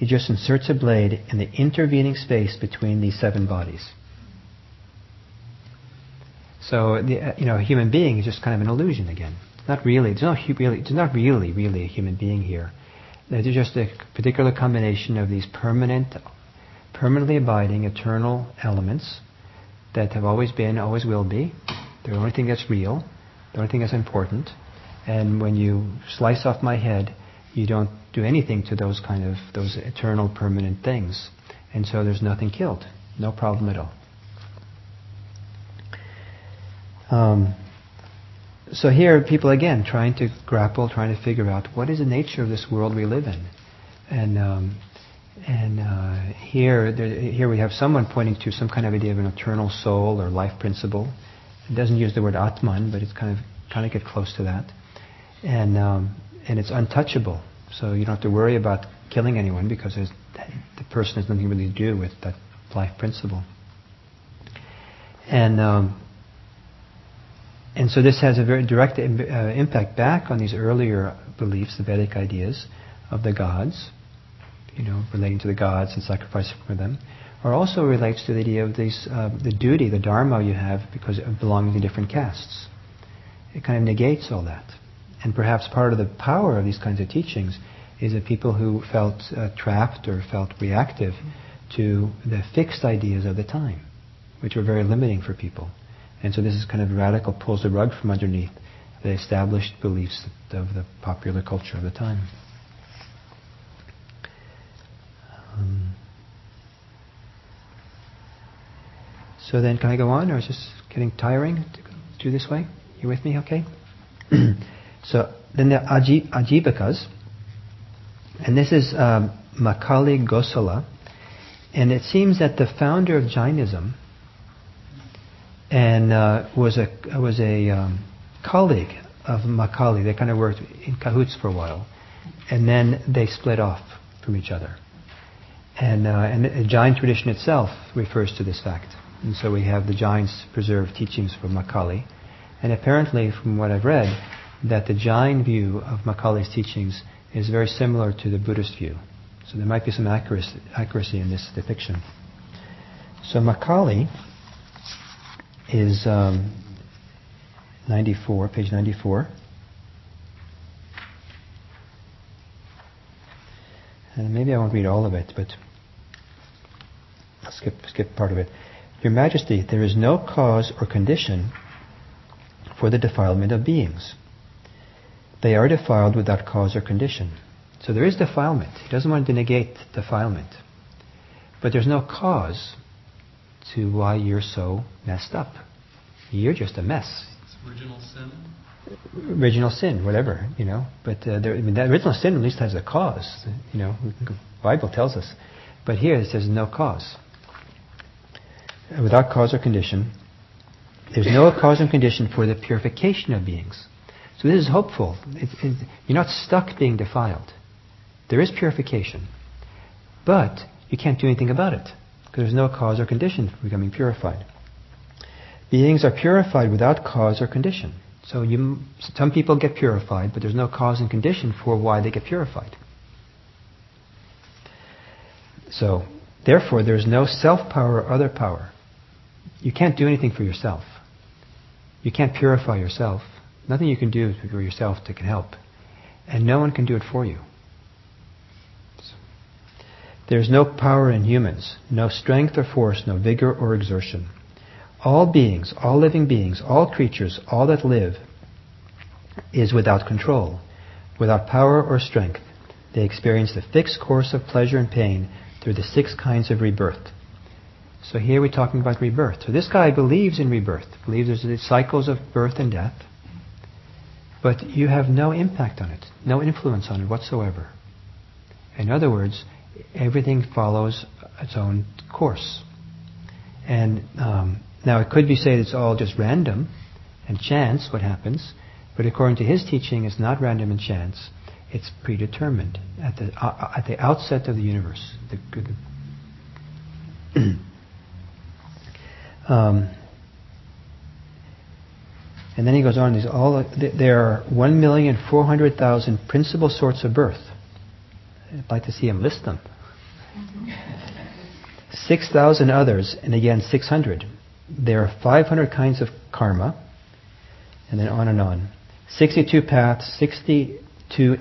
He just inserts a blade in the intervening space between these seven bodies. So, the, uh, you know, a human being is just kind of an illusion again. Not really, there's not really, not really, really a human being here. There's just a particular combination of these permanent, permanently abiding, eternal elements that have always been, always will be. They're the only thing that's real, the only thing that's important. And when you slice off my head, you don't do anything to those kind of those eternal, permanent things. And so there's nothing killed, no problem at all. Um, so here, people again trying to grapple, trying to figure out what is the nature of this world we live in, and um, and uh, here, there, here we have someone pointing to some kind of idea of an eternal soul or life principle. It doesn't use the word Atman, but it's kind of kind of get close to that, and um, and it's untouchable. So you don't have to worry about killing anyone because the person has nothing really to do with that life principle. And um, and so this has a very direct uh, impact back on these earlier beliefs, the Vedic ideas of the gods you know, relating to the gods and sacrificing for them, or also relates to the idea of these, uh, the duty, the dharma you have because of belonging to different castes. It kind of negates all that. And perhaps part of the power of these kinds of teachings is that people who felt uh, trapped or felt reactive to the fixed ideas of the time, which were very limiting for people. And so this is kind of radical, pulls the rug from underneath the established beliefs of the popular culture of the time. Um, so then, can I go on, or is this getting tiring to do this way? You with me? Okay. so then the Ajib, Ajivakas, and this is um, Makkhali Gosala, and it seems that the founder of Jainism and uh, was a was a um, colleague of Makkhali. They kind of worked in cahoots for a while, and then they split off from each other. And, uh, and the Jain tradition itself refers to this fact. And so we have the Jains preserved teachings from Makkhali. And apparently, from what I've read, that the Jain view of Makkhali's teachings is very similar to the Buddhist view. So there might be some accuracy, accuracy in this depiction. So Makali is um, 94, page 94. And maybe I won't read all of it, but I'll skip, skip part of it. Your Majesty, there is no cause or condition for the defilement of beings. They are defiled without cause or condition. So there is defilement. He doesn't want to negate defilement. But there's no cause to why you're so messed up. You're just a mess. It's original sin? original sin, whatever, you know. But uh, there, I mean, that original sin at least has a cause, you know. The Bible tells us. But here it says no cause. Without cause or condition. There's no cause and condition for the purification of beings. So this is hopeful. It, it, you're not stuck being defiled. There is purification. But you can't do anything about it because there's no cause or condition for becoming purified. Beings are purified without cause or condition. So you, some people get purified, but there's no cause and condition for why they get purified. So, therefore, there's no self power or other power. You can't do anything for yourself. You can't purify yourself. Nothing you can do for yourself that can help. And no one can do it for you. There's no power in humans, no strength or force, no vigor or exertion. All beings, all living beings, all creatures, all that live is without control, without power or strength. They experience the fixed course of pleasure and pain through the six kinds of rebirth. So here we're talking about rebirth. So this guy believes in rebirth, believes there's cycles of birth and death, but you have no impact on it, no influence on it whatsoever. In other words, everything follows its own course. And um, now it could be said it's all just random and chance what happens, but according to his teaching, it's not random and chance. It's predetermined at the uh, at the outset of the universe. The, um, and then he goes on. All there are one million four hundred thousand principal sorts of birth. I'd like to see him list them. Mm-hmm. 6,000 others, and again 600. There are 500 kinds of karma, and then on and on. 62 paths, 62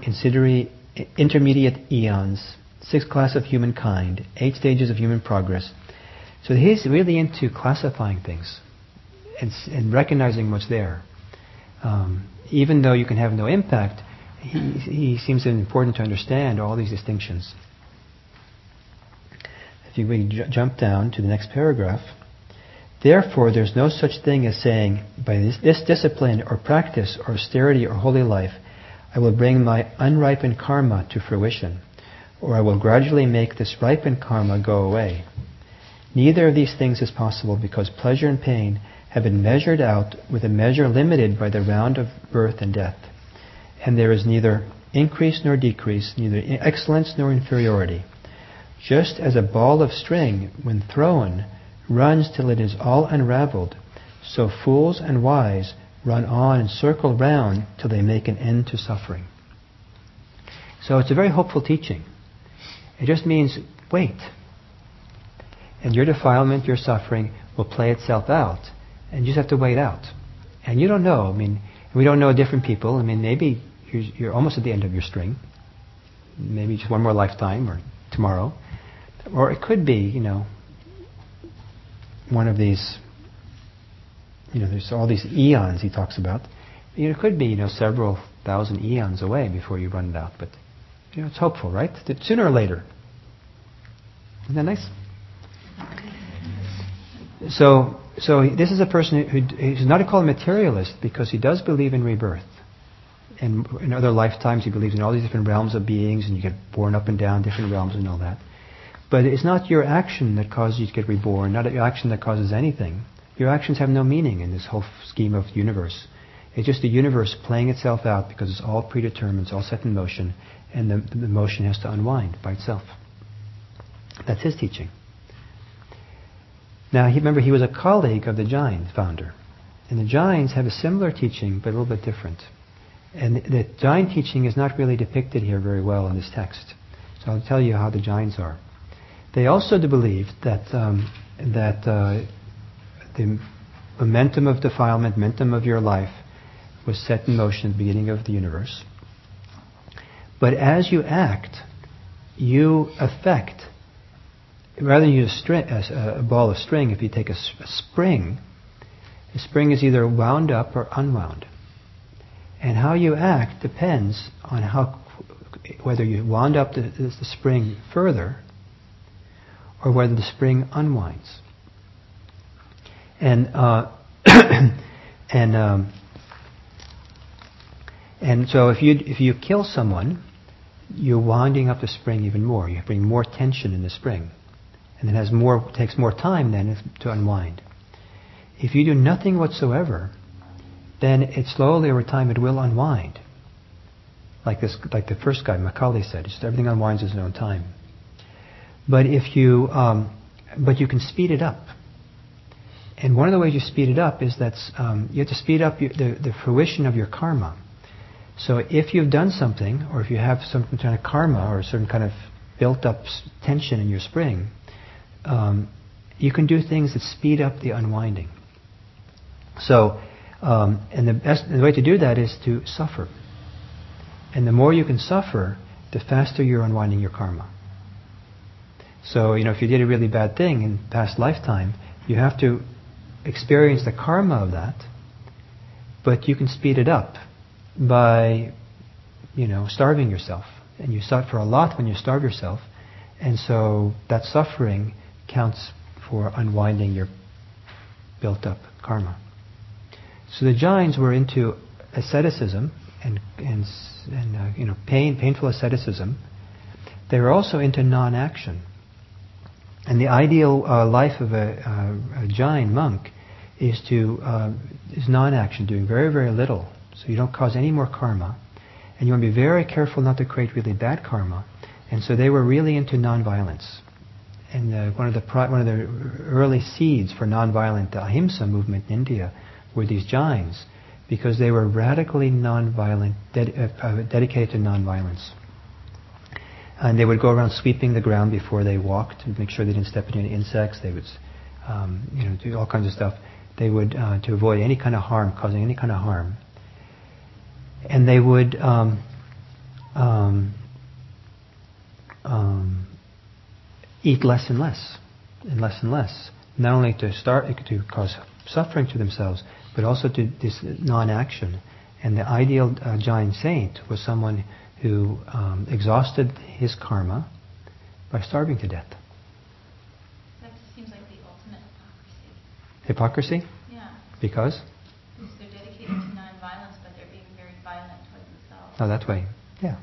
intermediate eons, six class of humankind, eight stages of human progress. So he's really into classifying things and, and recognizing what's there. Um, even though you can have no impact, he, he seems important to understand all these distinctions. If you j- jump down to the next paragraph, therefore there's no such thing as saying, by this, this discipline or practice or austerity or holy life, I will bring my unripened karma to fruition, or I will gradually make this ripened karma go away. Neither of these things is possible because pleasure and pain have been measured out with a measure limited by the round of birth and death. And there is neither increase nor decrease, neither excellence nor inferiority. Just as a ball of string, when thrown, runs till it is all unraveled, so fools and wise run on and circle round till they make an end to suffering. So it's a very hopeful teaching. It just means wait. And your defilement, your suffering will play itself out. And you just have to wait out. And you don't know. I mean, we don't know different people. I mean, maybe you're, you're almost at the end of your string. Maybe just one more lifetime or tomorrow. Or it could be, you know, one of these, you know, there's all these eons he talks about. You know, it could be, you know, several thousand eons away before you run it out. But, you know, it's hopeful, right? That sooner or later. Isn't that nice? So, so this is a person who, who's not called a materialist because he does believe in rebirth. And in other lifetimes, he believes in all these different realms of beings, and you get born up and down different realms and all that. But it's not your action that causes you to get reborn, not your action that causes anything. Your actions have no meaning in this whole scheme of universe. It's just the universe playing itself out because it's all predetermined, it's all set in motion, and the, the motion has to unwind by itself. That's his teaching. Now, he, remember, he was a colleague of the Jain founder. And the Jains have a similar teaching, but a little bit different. And the Jain teaching is not really depicted here very well in this text. So I'll tell you how the Jains are. They also believe that um, that uh, the momentum of defilement, momentum of your life, was set in motion at the beginning of the universe. But as you act, you affect. Rather than use a, string, a, a ball of string, if you take a, a spring, the spring is either wound up or unwound. And how you act depends on how whether you wound up the, the spring further or whether the spring unwinds. And uh, and um, and so if you if you kill someone, you're winding up the spring even more. You bring more tension in the spring, and it has more takes more time then to unwind. If you do nothing whatsoever, then it slowly over time it will unwind. Like this, like the first guy, Makkhali said, just everything unwinds in its own time. But if you, um, but you can speed it up. And one of the ways you speed it up is that um, you have to speed up your, the, the fruition of your karma. So if you've done something, or if you have some kind of karma or a certain kind of built up tension in your spring, um, you can do things that speed up the unwinding. So, um, and the best the way to do that is to suffer. And the more you can suffer, the faster you're unwinding your karma. So, you know, if you did a really bad thing in past lifetime, you have to experience the karma of that, but you can speed it up by, you know, starving yourself. And you suffer a lot when you starve yourself, and so that suffering counts for unwinding your built up karma. So the Jains were into asceticism and, and, and uh, you know, pain, painful asceticism. They were also into non-action. And the ideal uh, life of a, uh, a Jain monk is to uh, is non-action, doing very very little, so you don't cause any more karma, and you want to be very careful not to create really bad karma. And so they were really into non-violence. And uh, one of the one of the early seeds for non-violent ahimsa movement in India were these Jains, because they were radically non-violent, ded- uh, dedicated to non-violence. And they would go around sweeping the ground before they walked to make sure they didn't step into any insects. They would, um, you know, do all kinds of stuff. They would uh, to avoid any kind of harm, causing any kind of harm. And they would um, um, um eat less and less, and less and less. Not only to start to cause suffering to themselves, but also to this non-action. And the ideal uh, Jain saint was someone who um, exhausted his karma by starving to death. That seems like the ultimate hypocrisy. Hypocrisy? Yeah. Because? Because they're dedicated to non-violence, but they're being very violent towards themselves. Oh, that way. Yeah.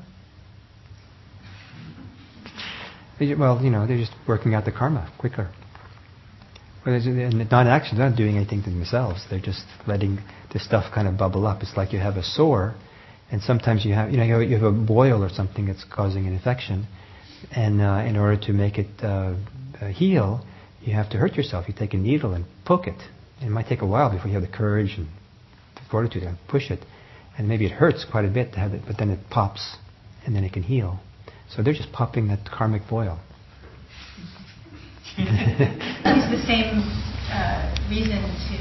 Well, you know, they're just working out the karma quicker. Whereas in non-action, they're not doing anything to themselves. They're just letting the stuff kind of bubble up. It's like you have a sore and sometimes you have, you know, you have a boil or something that's causing an infection, and uh, in order to make it uh, uh, heal, you have to hurt yourself. You take a needle and poke it. It might take a while before you have the courage and fortitude to push it, and maybe it hurts quite a bit to have it, but then it pops, and then it can heal. So they're just popping that karmic boil. Use the same uh, reason to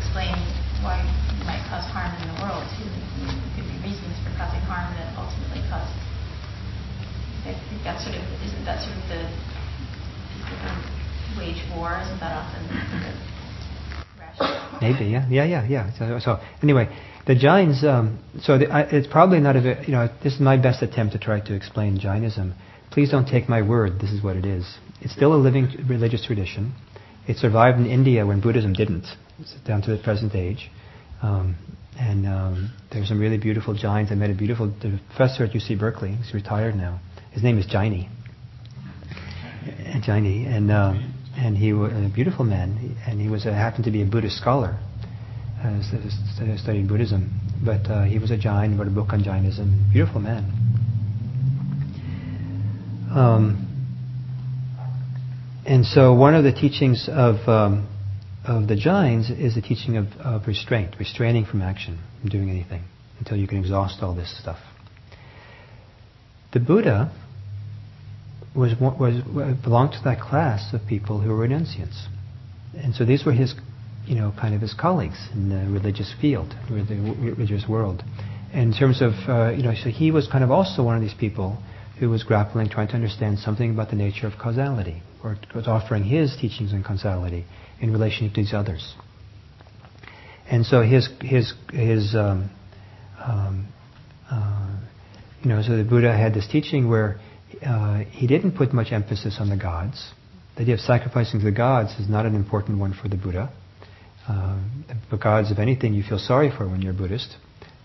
explain why you might cause harm in the world too There could be reasons for causing harm that ultimately cause. I think that's sort of isn't that sort of the wage war? Isn't that often the? Maybe, yeah, yeah, yeah, yeah. So, so anyway, the Jains. Um, so the, I, it's probably not a. You know, this is my best attempt to try to explain Jainism. Please don't take my word. This is what it is. It's still a living religious tradition. It survived in India when Buddhism didn't, down to the present age. Um, and um, there's some really beautiful Jains. I met a beautiful professor at UC Berkeley. He's retired now. His name is Jaini. Jaini, and uh, and he was a beautiful man, and he was a, happened to be a Buddhist scholar, uh, Buddhism. But uh, he was a Jain, wrote a book on Jainism. Beautiful man. Um, and so one of the teachings of um, of the Jains is the teaching of, of restraint, restraining from action, from doing anything, until you can exhaust all this stuff. The Buddha was, was, belonged to that class of people who were renunciants. And so these were his, you know, kind of his colleagues in the religious field, in the religious world. And in terms of, uh, you know, so he was kind of also one of these people who was grappling, trying to understand something about the nature of causality, or was offering his teachings on causality in relation to these others. And so his his his um, um, uh, you know so the Buddha had this teaching where uh, he didn't put much emphasis on the gods. The idea of sacrificing to the gods is not an important one for the Buddha. Uh, the gods, if anything, you feel sorry for when you're Buddhist.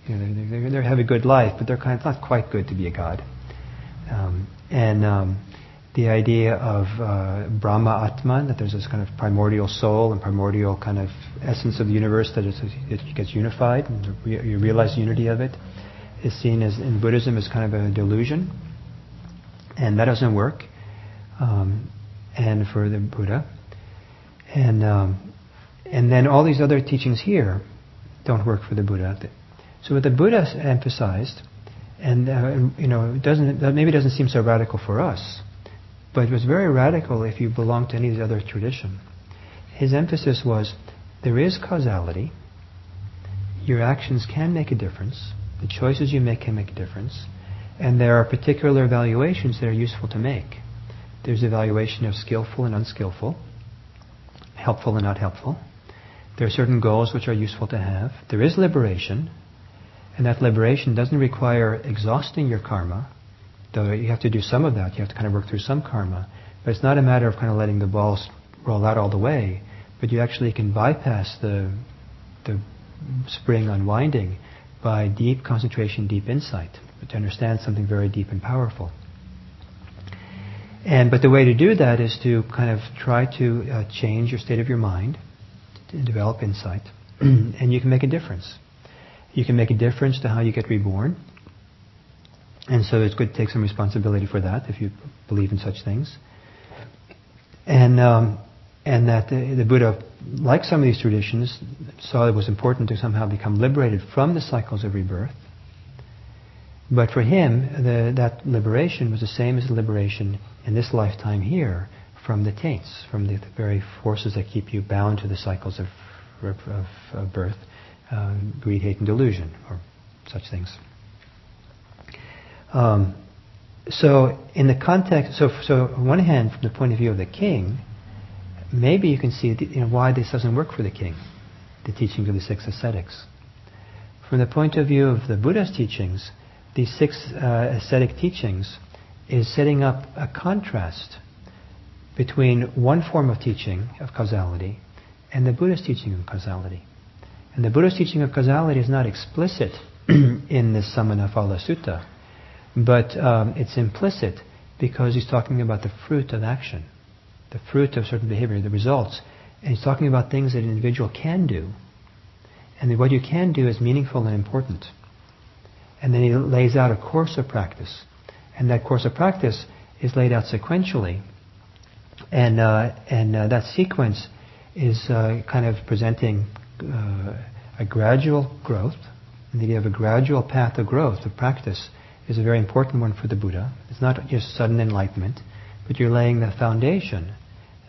You know, they, they, they have a good life, but they're kind of not quite good to be a god. Um, and um, the idea of uh, Brahma Atman, that there's this kind of primordial soul and primordial kind of essence of the universe that is, it gets unified, and you realize the unity of it, is seen as in Buddhism as kind of a delusion, and that doesn't work. Um, and for the Buddha, and um, and then all these other teachings here don't work for the Buddha. So what the Buddha emphasized, and uh, you know, doesn't maybe doesn't seem so radical for us but it was very radical if you belong to any of the other tradition. His emphasis was there is causality. Your actions can make a difference. The choices you make can make a difference. And there are particular evaluations that are useful to make. There's evaluation of skillful and unskillful, helpful and not helpful. There are certain goals which are useful to have. There is liberation, and that liberation doesn't require exhausting your karma, Though you have to do some of that, you have to kind of work through some karma. But it's not a matter of kind of letting the balls roll out all the way, but you actually can bypass the the spring unwinding by deep concentration, deep insight, but to understand something very deep and powerful. And but the way to do that is to kind of try to uh, change your state of your mind, to develop insight, and you can make a difference. You can make a difference to how you get reborn. And so it's good to take some responsibility for that if you believe in such things. And um, and that the, the, Buddha, like some of these traditions, saw it was important to somehow become liberated from the cycles of rebirth. But for him, the, that liberation was the same as the liberation in this lifetime here from the taints, from the, the very forces that keep you bound to the cycles of, of, of birth, uh, greed, hate, and delusion, or such things. Um, so, in the context, so, so on one hand, from the point of view of the king, maybe you can see you know, why this doesn't work for the king, the teachings of the six ascetics. From the point of view of the Buddha's teachings, these six uh, ascetic teachings is setting up a contrast between one form of teaching of causality and the Buddha's teaching of causality. And the Buddha's teaching of causality is not explicit in the Samannaphala Sutta, but um, it's implicit because he's talking about the fruit of action the fruit of certain behavior, the results. And he's talking about things that an individual can do. And what you can do is meaningful and important. And then he lays out a course of practice. And that course of practice is laid out sequentially. And, uh, and uh, that sequence is uh, kind of presenting uh, a gradual growth. And the idea of a gradual path of growth, of practice, is a very important one for the Buddha. It's not just sudden enlightenment but you're laying the foundation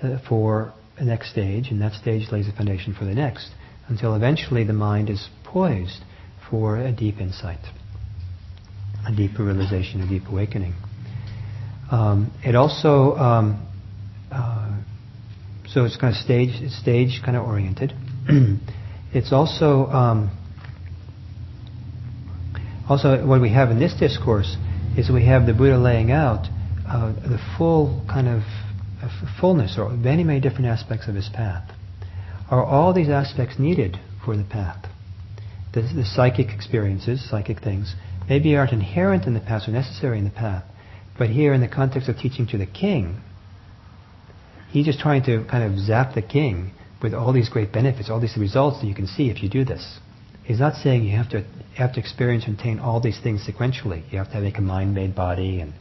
uh, for the next stage, and that stage lays the foundation for the next, until eventually the mind is poised for a deep insight, a deeper realization, a deep awakening. Um, it also, um, uh, so it's kind of stage, stage kind of oriented. it's also, um, also what we have in this discourse is we have the Buddha laying out uh, the full kind of fullness or many, many different aspects of his path. Are all these aspects needed for the path? The, the psychic experiences, psychic things, maybe aren't inherent in the path or necessary in the path, but here in the context of teaching to the king, he's just trying to kind of zap the king with all these great benefits, all these results that you can see if you do this. He's not saying you have to have to experience and attain all these things sequentially. You have to make a mind-made body and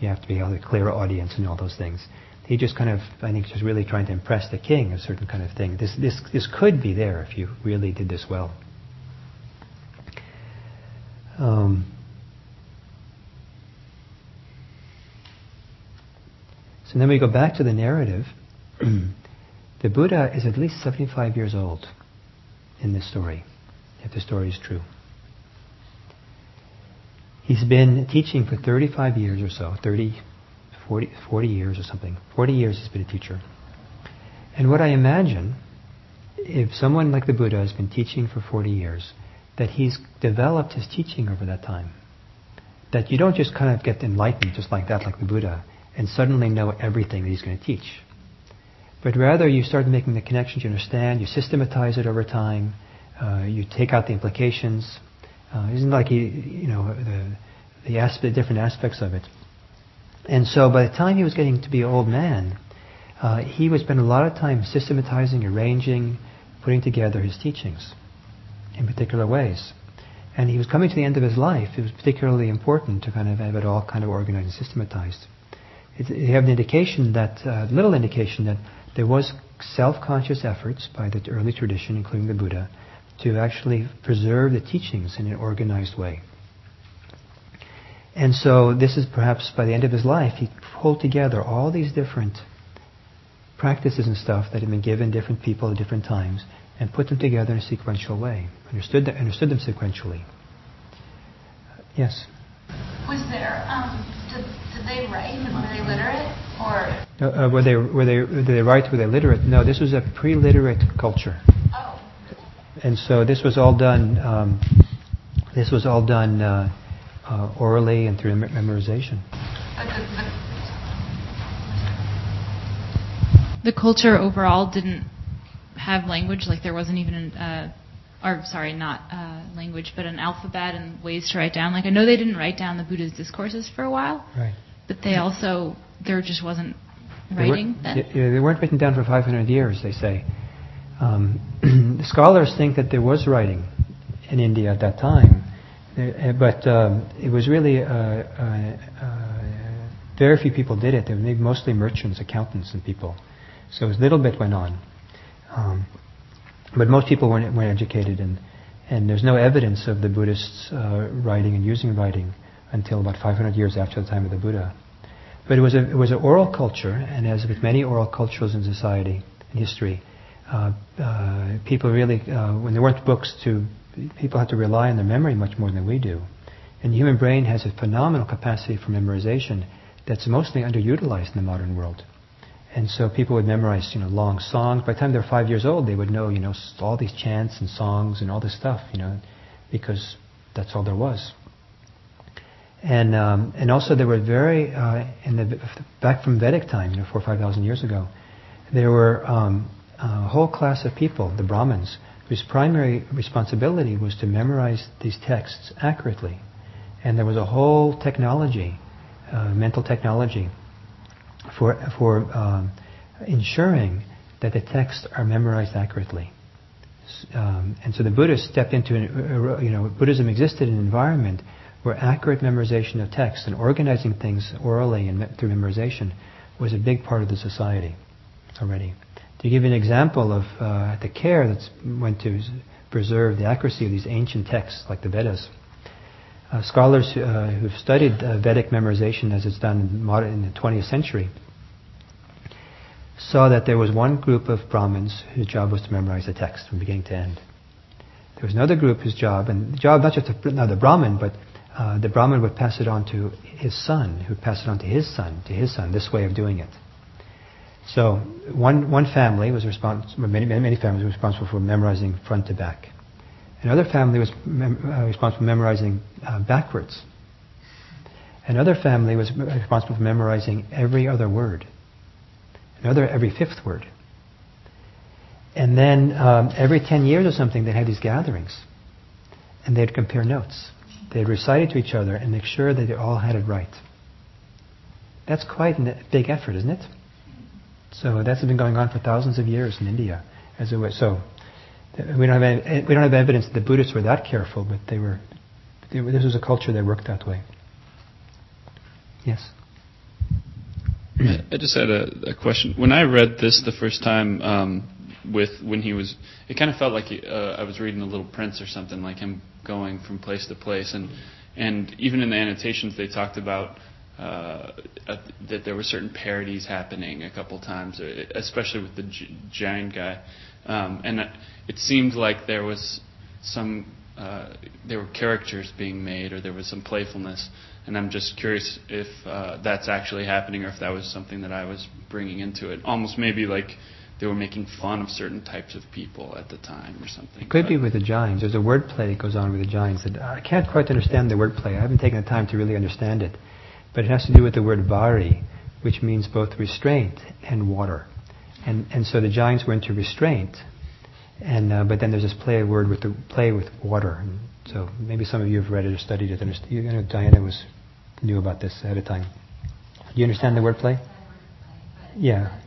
you have to be able to clairaudience and all those things. He just kind of, I think, just really trying to impress the king, a certain kind of thing. This, this, this could be there if you really did this well. Um, so then we go back to the narrative. the Buddha is at least 75 years old in this story, if the story is true. He's been teaching for 35 years or so, 30, 40, 40 years or something. 40 years he's been a teacher. And what I imagine, if someone like the Buddha has been teaching for 40 years, that he's developed his teaching over that time. That you don't just kind of get enlightened just like that, like the Buddha, and suddenly know everything that he's going to teach. But rather, you start making the connections, you understand, you systematize it over time, uh, you take out the implications, uh, isn't like he, you know, the, the aspect, different aspects of it. And so by the time he was getting to be an old man, uh, he would spend a lot of time systematizing, arranging, putting together his teachings in particular ways. And he was coming to the end of his life. It was particularly important to kind of have it all kind of organized and systematized. It, you have an indication that, uh, little indication that there was self-conscious efforts by the early tradition, including the Buddha, to actually preserve the teachings in an organized way. And so this is perhaps by the end of his life, he pulled together all these different practices and stuff that had been given different people at different times and put them together in a sequential way. Understood, them, understood them sequentially. Yes? Was there, um, did, did they write? Were they literate? Or? Uh, uh, were, they, were, they, were they write? Were they literate? No, this was a pre-literate culture. Oh. And so this was all done. Um, this was all done uh, uh, orally and through memorization. the culture overall didn't have language, like there wasn't even an, uh, or sorry, not uh, language, but an alphabet and ways to write down. Like I know they didn't write down the Buddha's discourses for a while, Right. but they also there just wasn't They writing weren't, then. yeah, they weren't written down for 500 years, they say. Um, scholars think that there was writing in India at that time, but um, it was really uh, uh, uh, very few people did it. They were mostly merchants, accountants, and people. So a little bit went on, um, but most people weren't, weren't educated, and and there's no evidence of the Buddhists uh, writing and using writing until about 500 years after the time of the Buddha. But it was a it was an oral culture, and as with many oral cultures in society in history, uh, uh, people really uh, when there weren't books to people had to rely on their memory much more than we do. And the human brain has a phenomenal capacity for memorization that's mostly underutilized in the modern world. And so people would memorize, you know, long songs. By the time they're five years old, they would know, you know, all these chants and songs and all this stuff, you know, because that's all there was. And um, and also there were very uh, in the back from Vedic time, you know, four or five thousand years ago, there were um, a whole class of people, the Brahmins, whose primary responsibility was to memorize these texts accurately, and there was a whole technology, uh, mental technology, for for um, ensuring that the texts are memorized accurately. Um, and so the Buddhists stepped into, an, uh, you know, Buddhism existed in an environment where accurate memorization of texts and organizing things orally and through memorization was a big part of the society already. To give you an example of uh, the care that's went to preserve the accuracy of these ancient texts, like the Vedas, uh, scholars uh, who've studied uh, Vedic memorization as it's done in, modern, in the 20th century saw that there was one group of Brahmins whose job was to memorize the text from beginning to end. There was another group whose job, and the job not just of not the Brahmin, but uh, the Brahmin would pass it on to his son, who would pass it on to his son, to his son, this way of doing it. So one, one family was responsible, many, many, many families were responsible for memorizing front to back. Another family was mem- uh, responsible for memorizing uh, backwards. Another family was responsible for memorizing every other word. Another every fifth word. And then um, every 10 years or something, they'd have these gatherings. And they'd compare notes. They'd recite it to each other and make sure that they all had it right. That's quite a big effort, isn't it? So that's been going on for thousands of years in India. As. So we don't have any, we don't have evidence that the Buddhists were that careful, but they were. They this was a culture that worked that way. Yes. I just had a, a question. When I read this the first time, um, with when he was, it kind of felt like he, uh, I was reading a Little Prince or something, like him going from place to place, and and even in the annotations they talked about uh, that there were certain parodies happening a couple times, uh, especially with the J- Jain guy, um, and it seemed like there was some uh, there were characters being made or there was some playfulness. And I'm just curious if uh, that's actually happening or if that was something that I was bringing into it. Almost maybe like they were making fun of certain types of people at the time or something. It could be with the Jains. There's a wordplay that goes on with the Jains That I can't quite understand the wordplay. I haven't taken the time to really understand it. But it has to do with the word vari, which means both restraint and water. And, and so the Jains were into restraint. And, uh, but then there's this play word with the play with water. And so maybe some of you have read it or studied it. You know, Diana was knew about this ahead of time. Do you understand the wordplay? Yeah.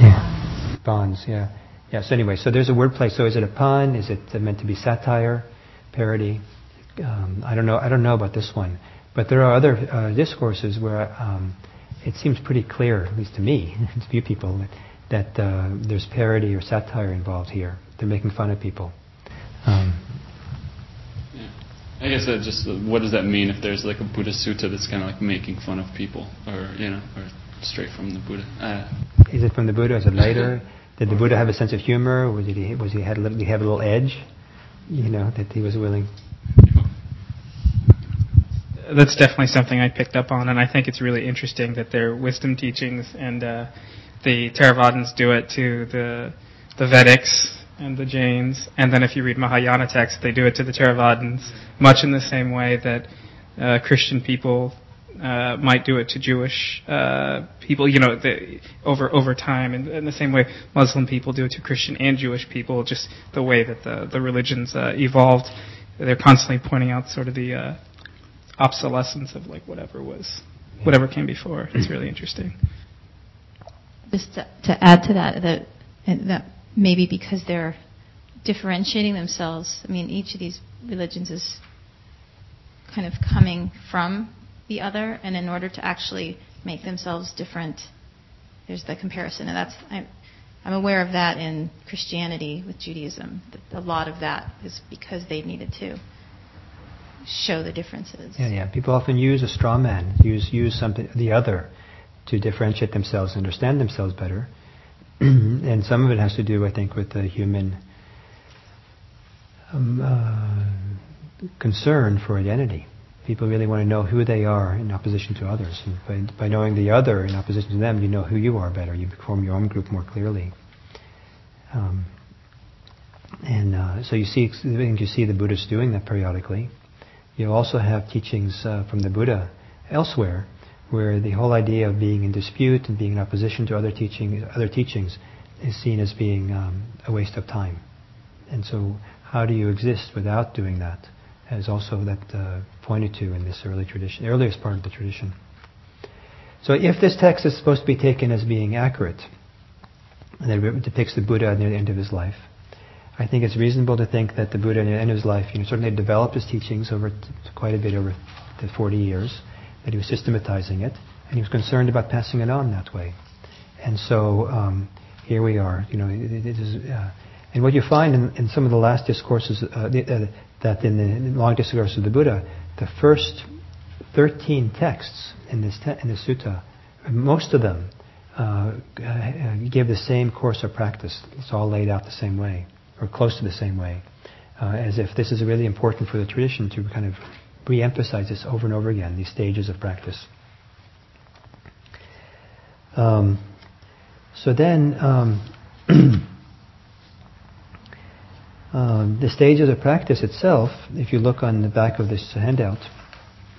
Yeah. Bonds, yeah. Yeah, so anyway, so there's a wordplay. So is it a pun? Is it uh, meant to be satire, parody? Um, I don't know. I don't know about this one. But there are other uh, discourses where um, it seems pretty clear, at least to me, to few people, that, that uh, there's parody or satire involved here. They're making fun of people. Um, Yeah. I guess that just uh, what does that mean if there's like a Buddha sutta that's kind of like making fun of people or you know or straight from the Buddha? Uh, is it from the Buddha? Is it later? Did the Buddha have a sense of humor? Was he was he had a little, did he have a little edge? You know that he was willing. That's definitely something I picked up on, and I think it's really interesting that their wisdom teachings and uh, the Theravadins do it to the the Vedics and the Jains, and then if you read Mahayana texts, they do it to the Theravadins, much in the same way that uh, Christian people uh, might do it to Jewish uh, people, you know, the, over over time, and in the same way Muslim people do it to Christian and Jewish people. Just the way that the the religions uh, evolved, they're constantly pointing out sort of the uh, obsolescence of like whatever was, whatever came before. It's really interesting. Just to, to add to that, that that maybe because they're differentiating themselves. I mean, each of these religions is kind of coming from the other, and in order to actually make themselves different, there's the comparison, and that's I'm, I'm aware of that in Christianity with Judaism. A lot of that is because they needed to show the differences. Yeah, yeah. People often use a straw man, use use something the other to differentiate themselves, understand themselves better, and some of it has to do, I think, with the human um, uh, concern for identity. People really want to know who they are in opposition to others. And by, by knowing the other in opposition to them, you know who you are better. You form your own group more clearly. Um, and uh, so you see, I think you see the Buddhists doing that periodically. You also have teachings uh, from the Buddha elsewhere, where the whole idea of being in dispute and being in opposition to other teaching, other teachings, is seen as being um, a waste of time. And so how do you exist without doing that? As also that uh, pointed to in this early tradition, earliest part of the tradition. So if this text is supposed to be taken as being accurate, and it depicts the Buddha near the end of his life, I think it's reasonable to think that the Buddha near the end of his life, you know, certainly developed his teachings over t- quite a bit over the 40 years, that he was systematizing it, and he was concerned about passing it on that way. And so um, here we are, you know, it, it is, uh, and what you find in, in some of the last discourses, uh, the, uh, that in the long discourse of the Buddha, the first 13 texts in this, te- in sutta, most of them uh, uh, give the same course of practice. It's all laid out the same way, or close to the same way, uh, as if this is really important for the tradition to kind of re-emphasize this over and over again, these stages of practice. Um, so then, um, Um, the stages of practice itself, if you look on the back of this handout,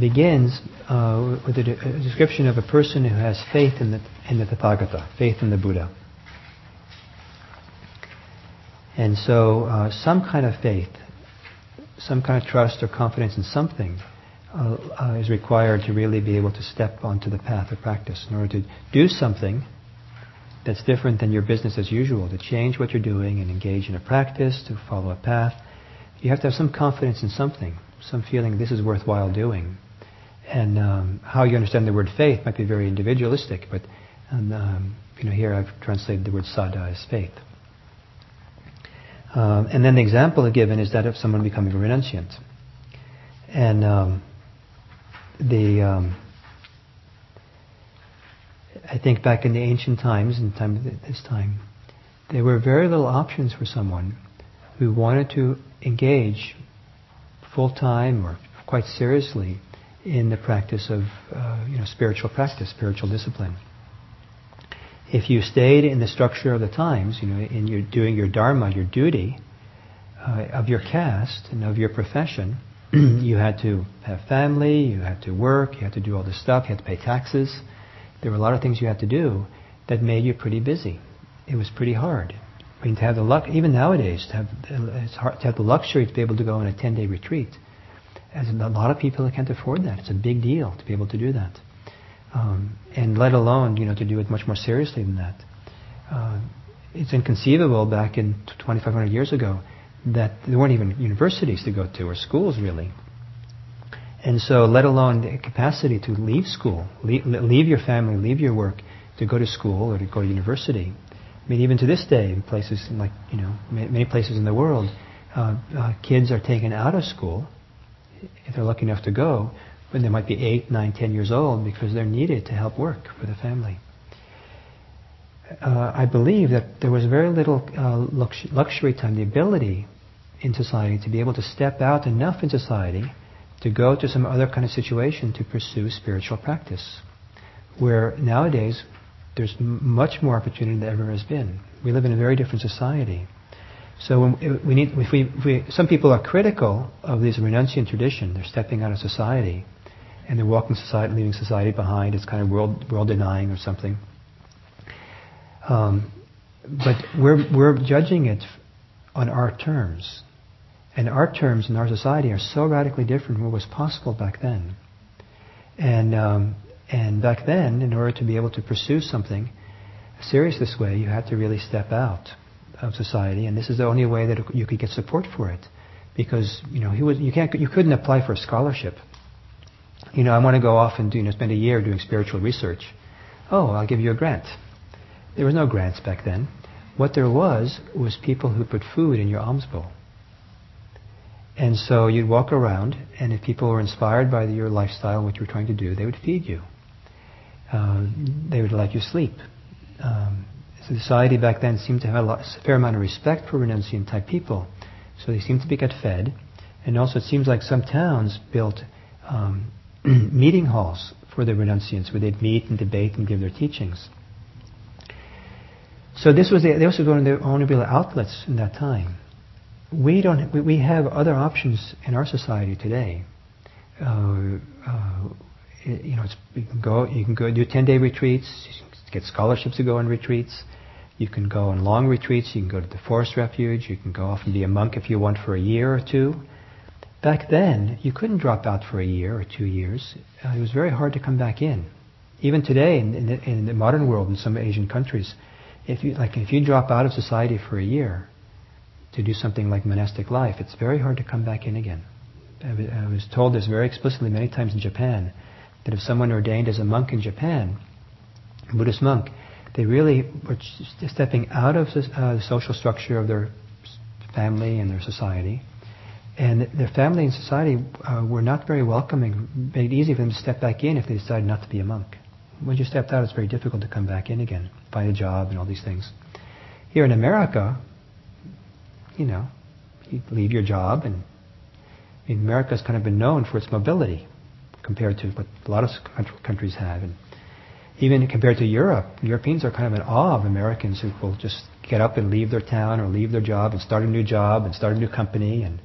begins uh, with a, de- a, description of a person who has faith in the, in the Tathagata, faith in the Buddha. And so, uh, some kind of faith, some kind of trust or confidence in something uh, uh is required to really be able to step onto the path of practice. In order to do something, that's different than your business as usual, to change what you're doing and engage in a practice, to follow a path. You have to have some confidence in something, some feeling this is worthwhile doing. And um, how you understand the word faith might be very individualistic, but um, um, you know here I've translated the word saddha as faith. Um, and then the example given is that of someone becoming a renunciant. And um, the um, I think back in the ancient times, in time this time, there were very little options for someone who wanted to engage full time or quite seriously in the practice of uh, you know spiritual practice, spiritual discipline. If you stayed in the structure of the times, you know, in your doing your dharma, your duty uh, of your caste and of your profession, you had to have family, you had to work, you had to do all this stuff, you had to pay taxes there were a lot of things you had to do that made you pretty busy. It was pretty hard. I mean, to have the luck, even nowadays, to have it's hard to have the luxury to be able to go on a 10-day retreat. As a lot of people can't afford that. It's a big deal to be able to do that, um, and let alone you know to do it much more seriously than that. Uh, it's inconceivable back in 2,500 years ago that there weren't even universities to go to or schools really. And so, let alone the capacity to leave school, leave, leave, your family, leave your work, to go to school or to go to university. I mean, even to this day, in places like you know many places in the world, uh, uh, kids are taken out of school if they're lucky enough to go when they might be eight, nine, ten years old because they're needed to help work for the family. Uh, I believe that there was very little uh, lux- luxury time, the ability in society to be able to step out enough in society to go to some other kind of situation to pursue spiritual practice. Where nowadays there's m- much more opportunity than ever has been. We live in a very different society. So when, we need, if we, if we, some people are critical of this renunciant tradition. They're stepping out of society, and they're walking society, leaving society behind. It's kind of world world denying or something. Um, but we're we're judging it on our terms, and our terms in our society are so radically different from what was possible back then. And um, and back then, in order to be able to pursue something serious this way, you had to really step out of society, and this is the only way that you could get support for it, because you know he was you can't you couldn't apply for a scholarship. You know, I want to go off and do, you know spend a year doing spiritual research. Oh, I'll give you a grant. There was no grants back then. What there was was people who put food in your alms bowl. And so you'd walk around, and if people were inspired by your lifestyle, what you were trying to do, they would feed you. Uh, they would let you sleep. Um, society back then seemed to have a, lot, a fair amount of respect for renunciant type people. So they seemed to be get fed. And also it seems like some towns built um, meeting halls for the renunciants where they'd meet and debate and give their teachings. So this was the, they also one of the only real outlets in that time. We don't. We, we have other options in our society today. Uh, uh, you know, you can go. You can go do ten-day retreats. get scholarships to go on retreats. You can go on long retreats. You can go to the forest refuge. You can go off and be a monk if you want for a year or two. Back then, you couldn't drop out for a year or two years. Uh, it was very hard to come back in. Even today, in, in, the, in the modern world, in some Asian countries, if you like, if you drop out of society for a year to do something like monastic life, it's very hard to come back in again. I was told this very explicitly many times in Japan that if someone ordained as a monk in Japan, a Buddhist monk, they really were stepping out of uh, the social structure of their family and their society. And their family and society uh, were not very welcoming, made it easy for them to step back in if they decided not to be a monk. Once you stepped out, it's very difficult to come back in again, find a job and all these things. Here in America, you know, you leave your job and I mean, America's kind of been known for its mobility compared to what a lot of countries have. And even compared to Europe, Europeans are kind of in awe of Americans who will just get up and leave their town or leave their job and start a new job and start a new company. And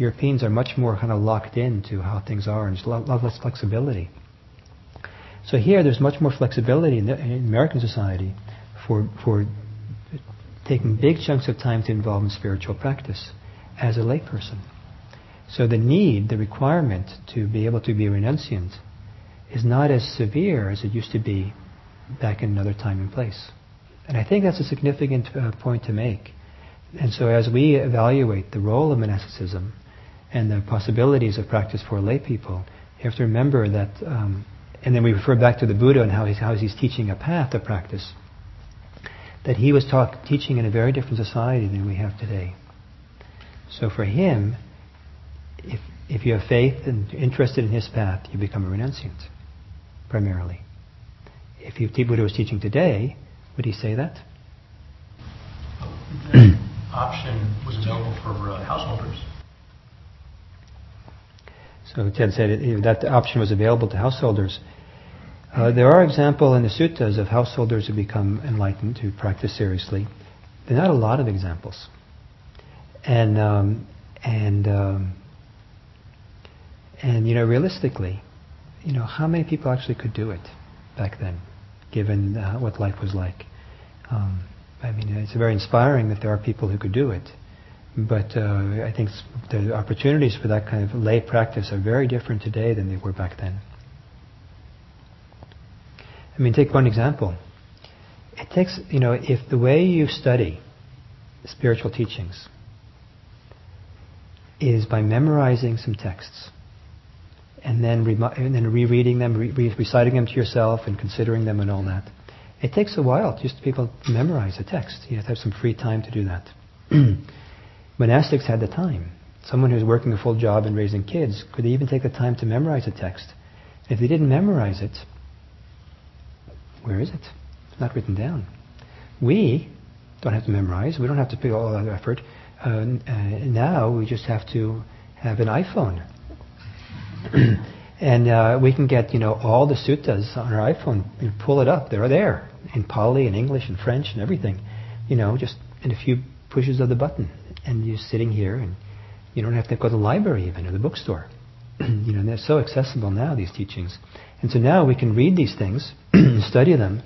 Europeans are much more kind of locked into how things are and there's a lot, lot less flexibility. So here, there's much more flexibility in, the, in American society for for taking big chunks of time to involve in spiritual practice as a layperson. So the need, the requirement to be able to be renunciant is not as severe as it used to be back in another time and place. And I think that's a significant uh, point to make. And so as we evaluate the role of monasticism and the possibilities of practice for lay people, you have to remember that, um, and then we refer back to the Buddha and how he's, how he's teaching a path of practice, that he was talk, teaching in a very different society than we have today. So for him, if, if you have faith and interested in his path, you become a renunciant primarily. If Buddha was teaching today, would he say that? Option was available for uh, householders. So Ted said it, that option was available to householders. Uh, there are examples in the suttas of householders who become enlightened, who practice seriously. There are not a lot of examples. And um, and um, and you know, realistically, you know, how many people actually could do it back then, given uh, what life was like? Um, I mean, it's very inspiring that there are people who could do it. But uh, I think the opportunities for that kind of lay practice are very different today than they were back then. I mean, take one example. It takes, you know, if the way you study spiritual teachings is by memorizing some texts, and then, and then rereading them, re- reciting them to yourself, and considering them, and all that. It takes a while just to people memorize a text. You have to have some free time to do that. Monastics had the time. Someone who's working a full job and raising kids could they even take the time to memorize a text. If they didn't memorize it, where is it? It's not written down. We don't have to memorize. We don't have to put all that effort. Uh, uh, now we just have to have an iPhone and uh, we can get you know all the suttas on our iPhone. You pull it up; they're there in Pali and English and French and everything. You know, just in a few pushes of the button. And you're sitting here, and you don't have to go to the library even or the bookstore. you know, they're so accessible now these teachings, and so now we can read these things, study them,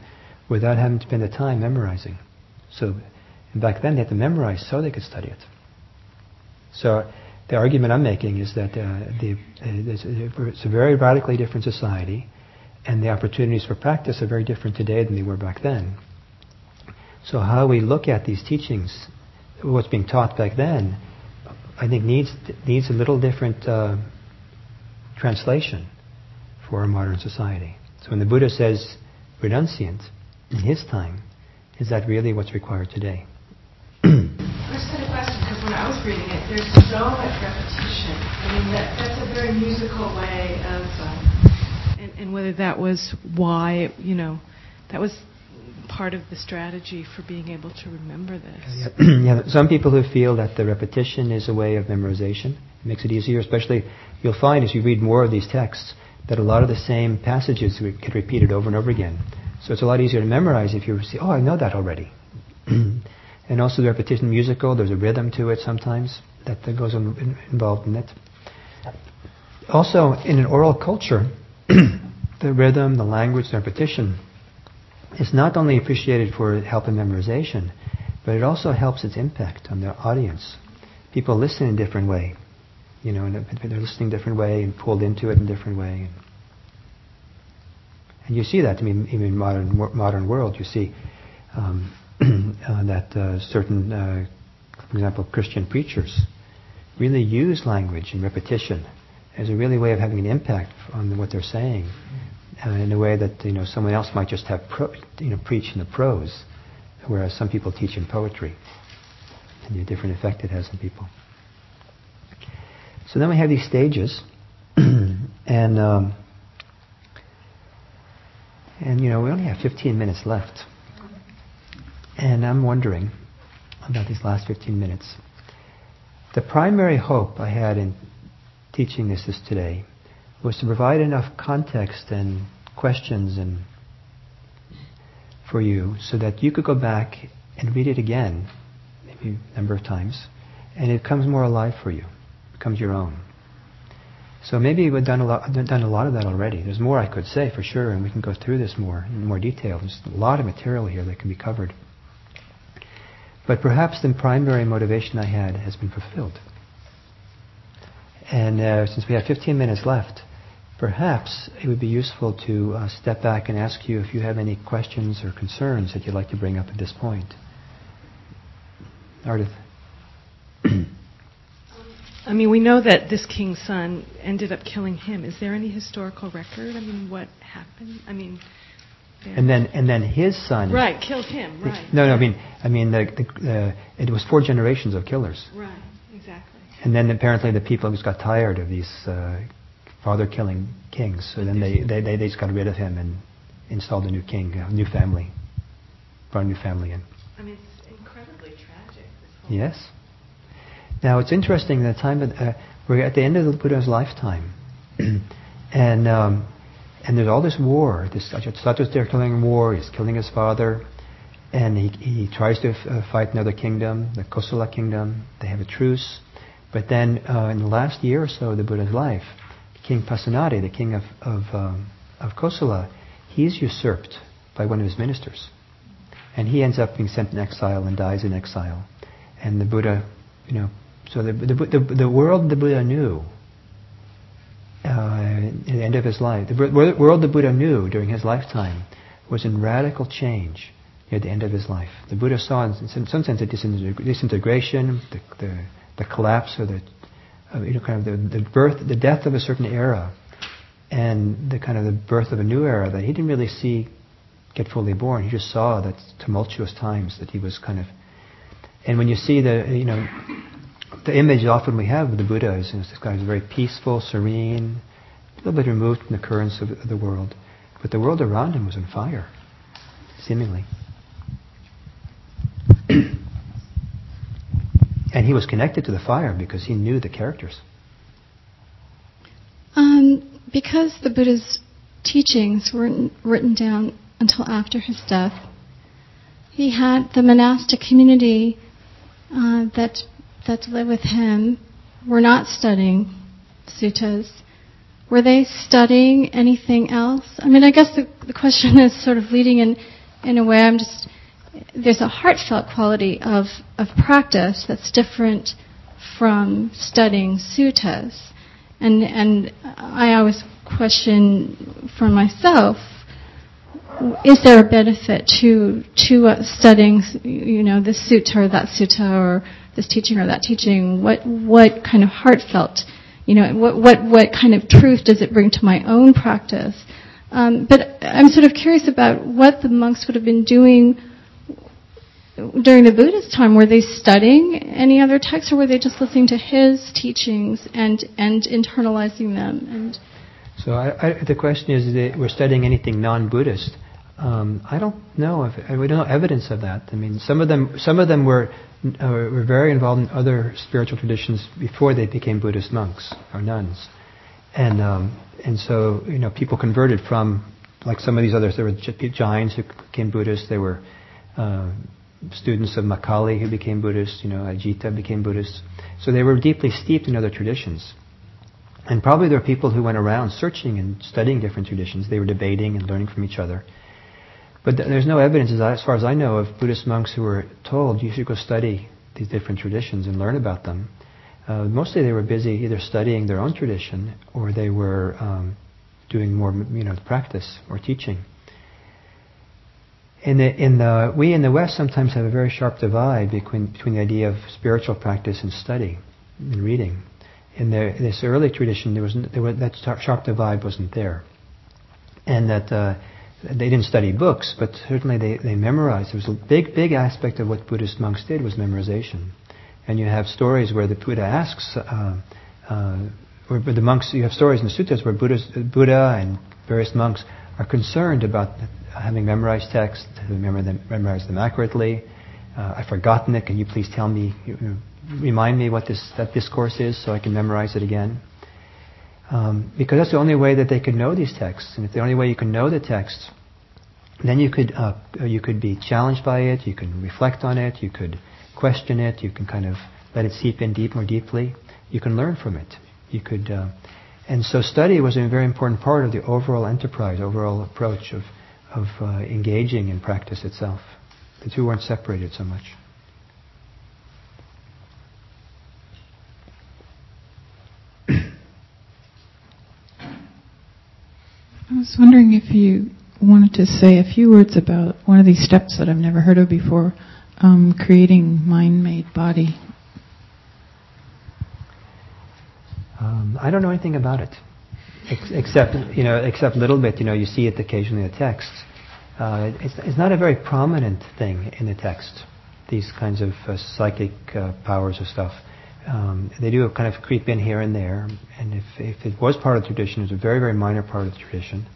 without having to spend the time memorizing. So, back then they had to memorize so they could study it. So the argument I'm making is that uh, the, uh, it's a very radically different society, and the opportunities for practice are very different today than they were back then. So how we look at these teachings, what's being taught back then, I think needs needs a little different uh, translation for our modern society. So when the Buddha says renunciant in his time, is that really what's required today? Just had a question because when I was reading it, there's so much repetition. I mean, that, that's a very musical way of, um, and, and whether that was why, you know, that was part of the strategy for being able to remember this. Uh, yeah, yeah, some people who feel that the repetition is a way of memorization it makes it easier. Especially, you'll find as you read more of these texts that a lot of the same passages get repeated over and over again. So it's a lot easier to memorize if you see, oh, I know that already. and also the repetition musical, there's a rhythm to it sometimes that goes in, involved in it. Also, in an oral culture, the rhythm, the language, the repetition is not only appreciated for help in memorization, but it also helps its impact on the audience. People listen in a different way, you know, and they're listening a different way and pulled into it in a different way. And you see that, I mean, even in modern modern world, you see um, uh, that uh, certain, uh, for example, Christian preachers really use language and repetition as a really way of having an impact on what they're saying uh, in a way that you know someone else might just have pro, you know preach in the prose, whereas some people teach in poetry, and the different effect it has on people. So then we have these stages, and um, and you know we only have 15 minutes left, and I'm wondering about these last 15 minutes. The primary hope I had in teaching this, this today was to provide enough context and questions and for you so that you could go back and read it again, maybe a number of times, and it comes more alive for you, becomes your own. So maybe we've done a lot, done a lot of that already. There's more I could say for sure, and we can go through this more in more detail. There's a lot of material here that can be covered. But perhaps the primary motivation I had has been fulfilled. And uh, since we have 15 minutes left, perhaps it would be useful to uh, step back and ask you if you have any questions or concerns that you'd like to bring up at this point. Ardith. I mean, we know that this king's son ended up killing him. Is there any historical record? I mean, what happened? I mean, and then and then his son right killed him. Right. No, no. I mean, I mean, the, the, uh, it was four generations of killers. Right. Exactly. And then apparently the people just got tired of these uh, father killing kings. So then they, they, they, they just got rid of him and installed a new king, a new family, brought a new family in. I mean, it's incredibly tragic. Yes. Now it's interesting the time that uh, we're at the end of the Buddha's lifetime, and um, and there's all this war. This Satyajit killing war. He's killing his father, and he he tries to f- uh, fight another kingdom, the Kosala kingdom. They have a truce, but then uh, in the last year or so of the Buddha's life, King Pasenadi, the king of, of, um, of Kosala, he's usurped by one of his ministers. And he ends up being sent in exile and dies in exile. And the Buddha, you know, so the, the, the, the world the Buddha knew uh, at the end of his life, the world the Buddha knew during his lifetime was in radical change near the end of his life. The Buddha saw, in some sense, a disintegration, the, the, the collapse or the you know, kind of the, the birth, the death of a certain era, and the kind of the birth of a new era that he didn't really see get fully born. He just saw that tumultuous times that he was kind of. And when you see the, you know, the image often we have of the Buddha is this guy who's very peaceful, serene, a little bit removed from the currents of the world, but the world around him was on fire, seemingly. And he was connected to the fire because he knew the characters. Um, because the Buddha's teachings weren't written down until after his death, he had the monastic community uh, that that live with him were not studying suttas, were they studying anything else? I mean, I guess the, the question is sort of leading in, in a way. I'm just there's a heartfelt quality of of practice that's different from studying suttas, and and I always question for myself is there a benefit to to uh, studying, you know, this sutta or that sutta or this teaching or that teaching? What what kind of heartfelt, you know, what what what kind of truth does it bring to my own practice? Um, but I'm sort of curious about what the monks would have been doing during the Buddha's time. Were they studying any other texts, or were they just listening to his teachings and and internalizing them and so I, I, the question is, that we're studying anything non-Buddhist. Um, I don't know if we don't know evidence of that. I mean, some of them some of them were uh, were very involved in other spiritual traditions before they became Buddhist monks or nuns, and um, and so you know people converted from like some of these others. There were Jains who became Buddhists. There were uh, students of Makkhali who became Buddhists, You know, Ajita became Buddhist. So they were deeply steeped in other traditions. And probably there were people who went around searching and studying different traditions. They were debating and learning from each other. But th- there's no evidence, as, I, as far as I know, of Buddhist monks who were told you should go study these different traditions and learn about them. Uh, mostly they were busy either studying their own tradition or they were um, doing more, you know, practice or teaching. In the, in the, we in the West sometimes have a very sharp divide between, between the idea of spiritual practice and study and reading. In the, this early tradition, there was, there was that sharp divide wasn't there, and that uh, they didn't study books, but certainly they, they memorized. There was a big, big aspect of what Buddhist monks did was memorization. And you have stories where the Buddha asks, uh, uh, where the monks, you have stories in the suttas where Buddha and various monks are concerned about having memorized to memorize them, memorize them accurately. Uh, I've forgotten it. Can you please tell me, you know, remind me what this that discourse is so I can memorize it again? Um, because that's the only way that they could know these texts. And if the only way you can know the texts, then you could uh, you could be challenged by it. You can reflect on it. You could question it. You can kind of let it seep in deep more deeply. You can learn from it. You could, uh, and so study was a very important part of the overall enterprise, overall approach of of uh, engaging in practice itself. The two weren't separated so much. I was wondering if you wanted to say a few words about one of these steps that I've never heard of before, um, creating mind-made body. Um, I don't know anything about it, except you know, except a little bit. You know, you see it occasionally in the texts. Uh, it's, it's, not a very prominent thing in the text. These kinds of uh, psychic uh, powers or stuff. Um, they do kind of creep in here and there, and if, if it was part of the tradition, it was a very, very minor part of the tradition.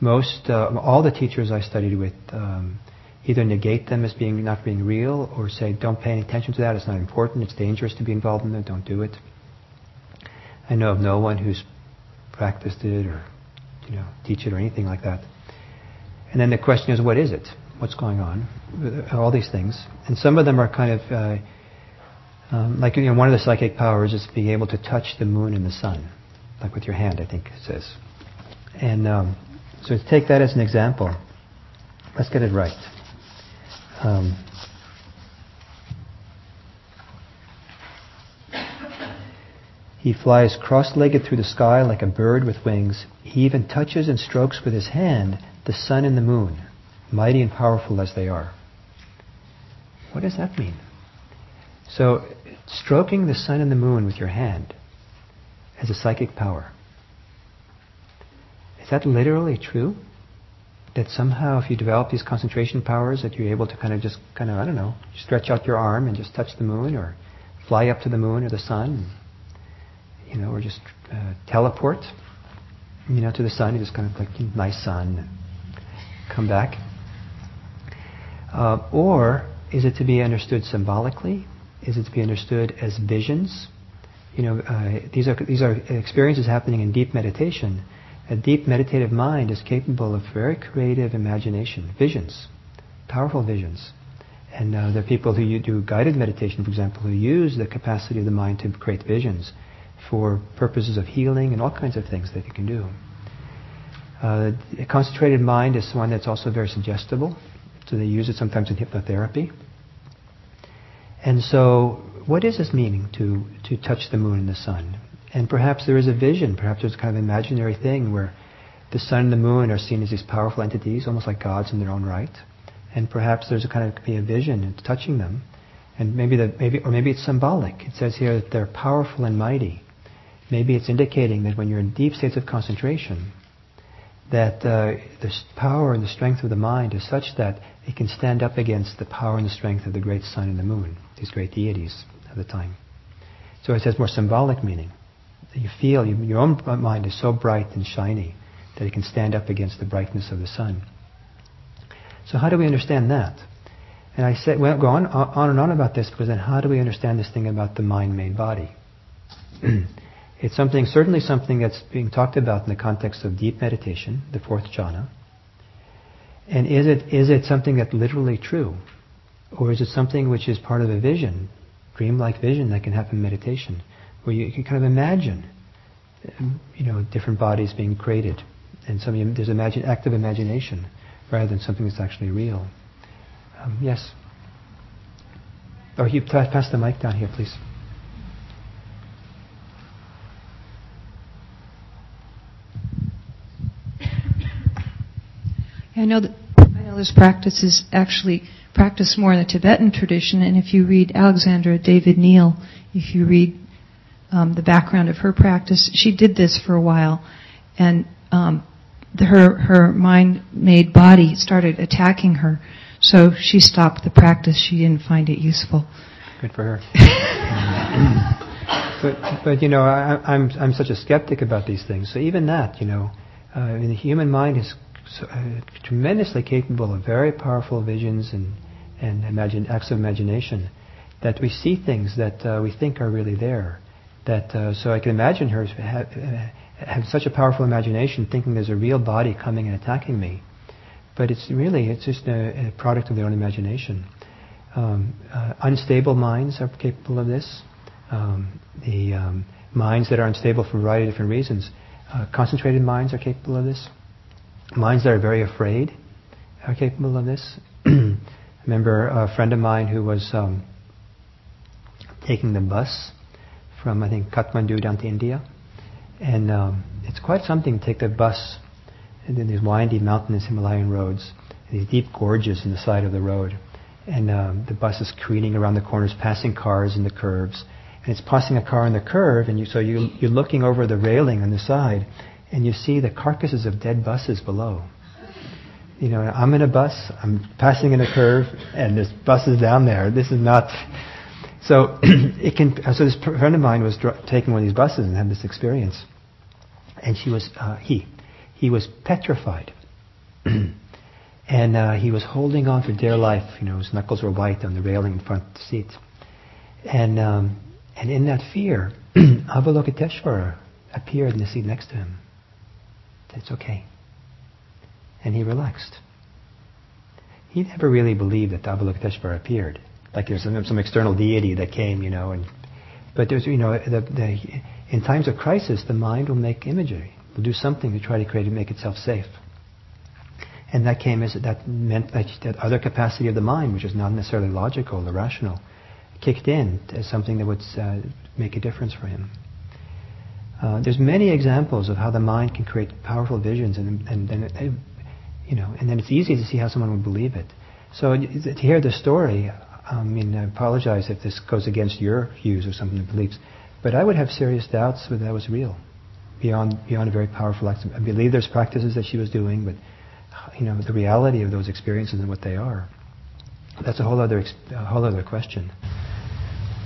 Most, uh, all the teachers I studied with um, either negate them as being not being real, or say, don't pay any attention to that, it's not important, it's dangerous to be involved in it, don't do it. I know of no one who's practiced it or, you know, teach it or anything like that. And then the question is, what is it? What's going on? All these things. And some of them are kind of uh, um, like you know, one of the psychic powers is being able to touch the moon and the sun, like with your hand, I think it says. And um, so take that as an example, let's get it right. Um, he flies cross-legged through the sky like a bird with wings. He even touches and strokes with his hand the sun and the moon, mighty and powerful as they are. What does that mean? So, stroking the sun and the moon with your hand has a psychic power. Is that literally true? That somehow, if you develop these concentration powers, that you're able to kind of just kind of I don't know, stretch out your arm and just touch the moon, or fly up to the moon or the sun, you know, or just uh, teleport, you know, to the sun. You just kind of like nice sun, come back. Uh, or is it to be understood symbolically? is it to be understood as visions. You know, uh, these are these are experiences happening in deep meditation. A deep meditative mind is capable of very creative imagination, visions, powerful visions. And uh, there are people who do guided meditation, for example, who use the capacity of the mind to create visions for purposes of healing and all kinds of things that you can do. Uh, a concentrated mind is one that's also very suggestible, so they use it sometimes in hypnotherapy. And so, what is this meaning to, to touch the moon and the sun? And perhaps there is a vision, perhaps there's a kind of imaginary thing where the sun and the moon are seen as these powerful entities, almost like gods in their own right. And perhaps there's a kind of be a vision in touching them. And maybe the, maybe, or maybe it's symbolic. It says here that they're powerful and mighty. Maybe it's indicating that when you're in deep states of concentration, that uh, the power and the strength of the mind is such that it can stand up against the power and the strength of the great sun and the moon, these great deities of the time. So it has more symbolic meaning. You feel you, your own mind is so bright and shiny that it can stand up against the brightness of the sun. So how do we understand that? And I said, well, go on, on and on about this because then how do we understand this thing about the mind-made body? it's something, certainly something that's being talked about in the context of deep meditation, the fourth jhana. And is it, is it something that's literally true? Or is it something which is part of a vision, dreamlike vision that can happen in meditation, where you can kind of imagine, you know, different bodies being created, and some there's imagine, active imagination rather than something that's actually real. Um, yes. Or you pass the mic down here, please. I know that I know this practice is actually practiced more in the Tibetan tradition, and if you read Alexandra David Néel, if you read um, the background of her practice, she did this for a while, and um, the, her her mind-made body started attacking her, so she stopped the practice. She didn't find it useful. Good for her. but but you know I, I'm I'm such a skeptic about these things. So even that, you know, uh, I mean, the human mind is so, uh, tremendously capable of very powerful visions and and imagine acts of imagination that we see things that uh, we think are really there. That uh, so I can imagine her have, uh, have such a powerful imagination, thinking there's a real body coming and attacking me. But it's really it's just a, a product of their own imagination. Um, uh, unstable minds are capable of this. Um, the um, minds that are unstable for a variety of different reasons. Uh, concentrated minds are capable of this. Minds that are very afraid are capable of this. I remember a friend of mine who was um, taking the bus from I think Kathmandu down to India, and um, it's quite something to take the bus and then these windy mountainous Himalayan roads, these deep gorges in the side of the road. And um, the bus is careening around the corners, passing cars in the curves. And it's passing a car in the curve, and you, so you, you're looking over the railing on the side, and you see the carcasses of dead buses below. You know, I'm in a bus, I'm passing in a curve, and there's buses down there. This is not. So it can. So this friend of mine was dr- taking one of these buses and had this experience, and she was uh, he he was petrified, and uh, he was holding on for dear life. You know, his knuckles were white on the railing in front of the seat, and um, and in that fear, Avalokiteshvara appeared in the seat next to him. It's okay, and he relaxed. He never really believed that Avalokiteshvara appeared like there's some, some external deity that came, you know. And but there's, you know, the, the, in times of crisis, the mind will make imagery, will do something to try to create and make itself safe. And that came as that meant that, that other capacity of the mind, which is not necessarily logical or rational, kicked in as something that would uh, make a difference for him. Uh, there's many examples of how the mind can create powerful visions, and, and then it, you know, and then it's easy to see how someone would believe it. So to hear the story, I mean, I apologize if this goes against your views or something and beliefs, but I would have serious doubts whether that was real, beyond beyond a very powerful act. I believe there's practices that she was doing, but you know, the reality of those experiences and what they are, that's a whole other a whole other question.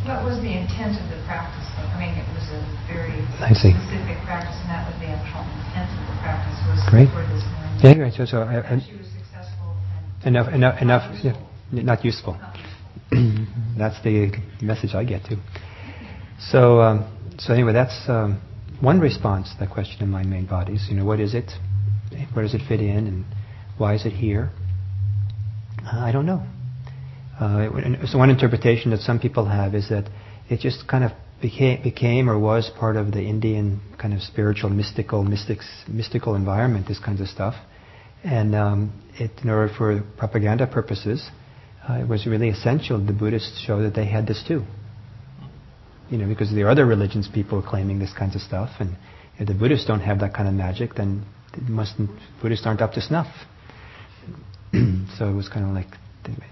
What was the intent of the practice? Though? I mean, it was a very specific practice, and that was the actual intent of the practice was Great. for this. Yeah, right. So, so I, I, she was successful. enough, enough, enough. Yeah, not useful. that's the message I get to. So, um, so anyway, that's um, one response to that question in mind, made bodies. You know, what is it? Where does it fit in, and why is it here? Uh, I don't know. Uh, so one interpretation that some people have is that it just kind of became, became or was part of the Indian kind of spiritual, mystical, mystics, mystical environment. This kinds of stuff, and um, it, in order for propaganda purposes, uh, it was really essential. The Buddhists show that they had this too. You know, because there are other religions, people are claiming this kinds of stuff, and if the Buddhists don't have that kind of magic, then mustn't Buddhists aren't up to snuff. so it was kind of like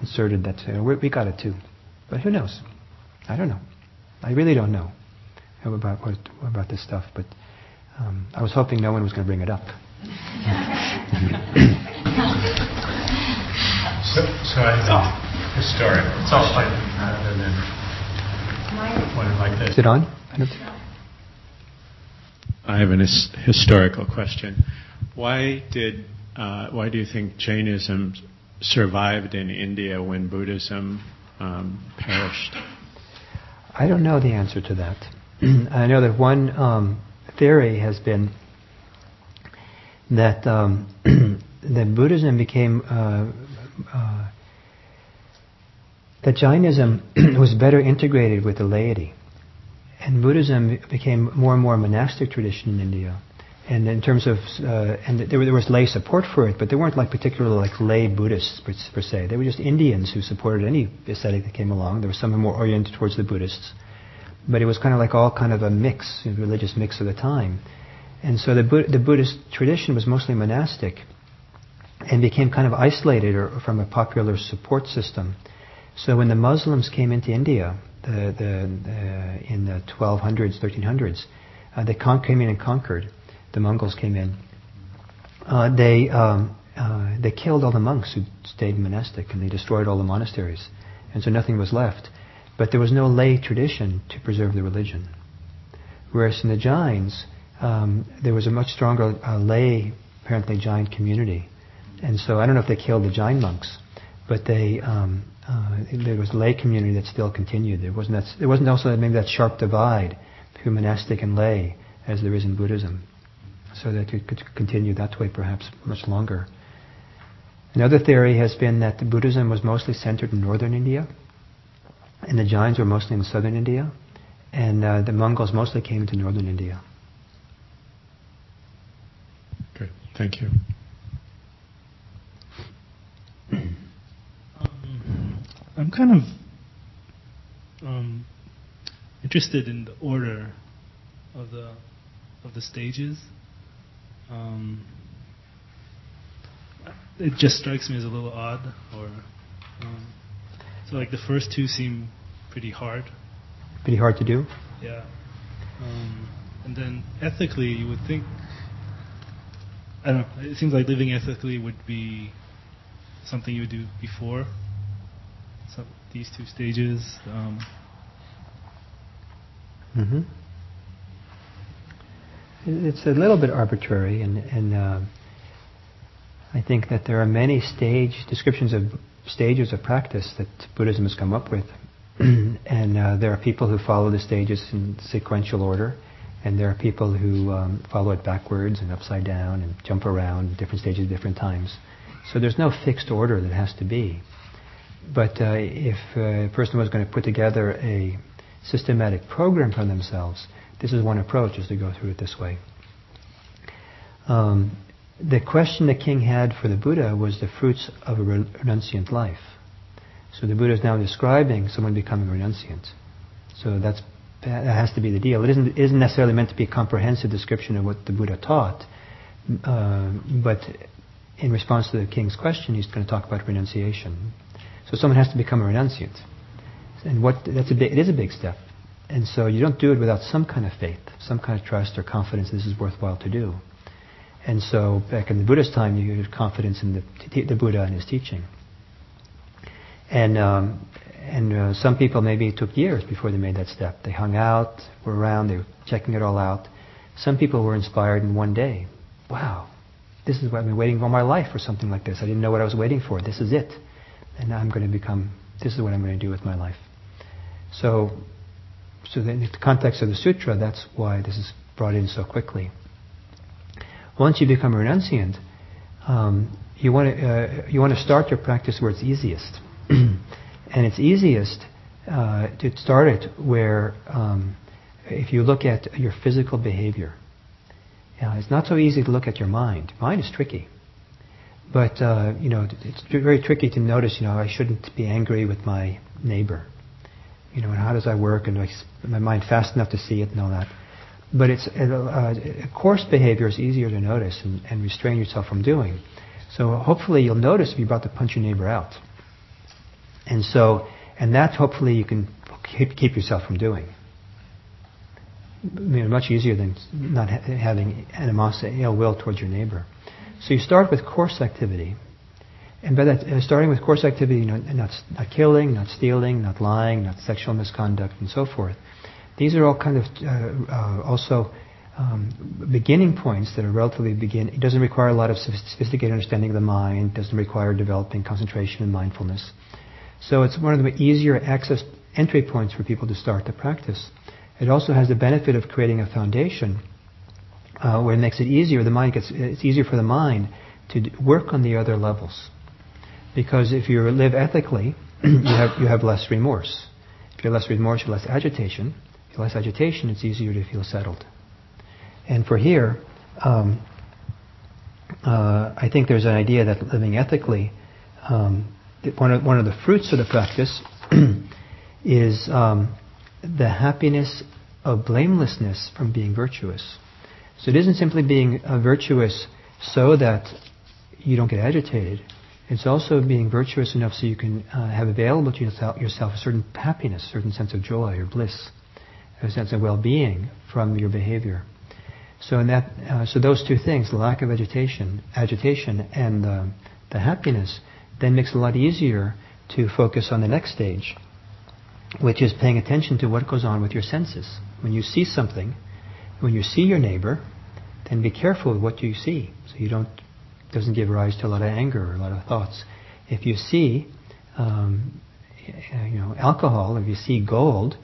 inserted that uh, we got it too, but who knows? I don't know. I really don't know about what, about this stuff, but um, I was hoping no one was going to bring it up. so, so I have a historic question rather than one like this. Is it on? I have a his- historical question. Why did uh, why do you think Jainism survived in India when Buddhism um, perished? I don't know the answer to that. I know that one um, theory has been that um, that Buddhism became uh, uh, that Jainism was better integrated with the laity, and Buddhism became more and more a monastic tradition in India. And in terms of, uh, and there, there, was lay support for it, but they weren't like particularly like lay Buddhists per, per, se. They were just Indians who supported any ascetic that came along. There was some more oriented towards the Buddhists, but it was kind of like all kind of a mix, a religious mix of the time. And so the, the Buddhist tradition was mostly monastic, and became kind of isolated or, from a popular support system. So when the Muslims came into India, the, the, the in the 1200s, 1300s, uh, they con- came in and conquered the Mongols came in, uh, they um, uh, they killed all the monks who stayed monastic, and they destroyed all the monasteries, and so nothing was left. But there was no lay tradition to preserve the religion. Whereas in the Jains, um, there was a much stronger uh, lay, apparently Jain community, and so I don't know if they killed the Jain monks, but they um, uh, there was a lay community that still continued. There wasn't that, there wasn't also maybe that sharp divide between monastic and lay as there is in Buddhism so that it could continue that way perhaps much longer. Another theory has been that Buddhism was mostly centered in northern India, and the Jains were mostly in southern India, and uh, the Mongols mostly came to northern India. Good, thank you. Um, I'm kind of um, interested in the order of the of the stages um, it just strikes me as a little odd. Or um, so, like the first two seem pretty hard. Pretty hard to do. Yeah. Um, and then ethically, you would think. I don't know. It seems like living ethically would be something you would do before some, these two stages. Um, mm-hmm it's a little bit arbitrary, and, and uh, I think that there are many stage descriptions of stages of practice that Buddhism has come up with, and uh, there are people who follow the stages in sequential order, and there are people who um, follow it backwards and upside down and jump around different stages at different times. So there's no fixed order that has to be. But uh, if a person was going to put together a systematic program for themselves, this is one approach, is to go through it this way. Um, the question the king had for the Buddha was the fruits of a renunciant life. So the Buddha is now describing someone becoming renunciant. So that's that has to be the deal. It isn't, isn't necessarily meant to be a comprehensive description of what the Buddha taught, uh, but in response to the king's question, he's going to talk about renunciation. So someone has to become a renunciant, and what that's a big, it is a big step. And so you don't do it without some kind of faith, some kind of trust or confidence this is worthwhile to do. And so back in the Buddhist time, you had confidence in the, the Buddha and his teaching. And um, and uh, some people maybe it took years before they made that step. They hung out, were around, they were checking it all out. Some people were inspired in one day. Wow, this is what I've been waiting all my life for something like this. I didn't know what I was waiting for. This is it. And I'm going to become, this is what I'm going to do with my life. So so in the context of the sutra, that's why this is brought in so quickly. Once you become a renunciant, um, you want to uh, you want to start your practice where it's easiest, and it's easiest uh, to start it where um, if you look at your physical behavior. It's not so easy to look at your mind. Mind is tricky. But, uh, you know, it's very tricky to notice, you know, I shouldn't be angry with my neighbor. You know, and how does that work? And my mind fast enough to see it and all that. But it's uh, coarse behavior is easier to notice and, and restrain yourself from doing. So hopefully you'll notice if you're about to punch your neighbor out. And so, and that hopefully you can keep, keep yourself from doing. I mean, much easier than not ha- having animosity, ill will towards your neighbor. So you start with coarse activity. And by that, uh, starting with coarse activity, you know, not, not killing, not stealing, not lying, not sexual misconduct, and so forth. These are all kind of uh, uh, also um, beginning points that are relatively begin. It doesn't require a lot of sophisticated understanding of the mind. Doesn't require developing concentration and mindfulness. So it's one of the easier access entry points for people to start the practice. It also has the benefit of creating a foundation uh, where it makes it easier. The mind gets it's easier for the mind to work on the other levels, because if you live ethically, you have you have less remorse. If you have less remorse, you have less agitation If you have less agitation, it's easier to feel settled. And for here, um, uh, I think there's an idea that living ethically, um, one, of, one of the fruits of the practice is um, the happiness of blamelessness from being virtuous. So it isn't simply being uh, virtuous so that you don't get agitated. It's also being virtuous enough so you can uh, have available to yourself, yourself a certain happiness, a certain sense of joy or bliss a sense of well-being from your behavior. So in that, uh, so those two things, the lack of agitation, agitation, and uh, the happiness, then makes it a lot easier to focus on the next stage, which is paying attention to what goes on with your senses. When you see something, when you see your neighbor, then be careful with what you see, so you don't doesn't give rise to a lot of anger or a lot of thoughts. If you see, um, you know, alcohol, if you see gold,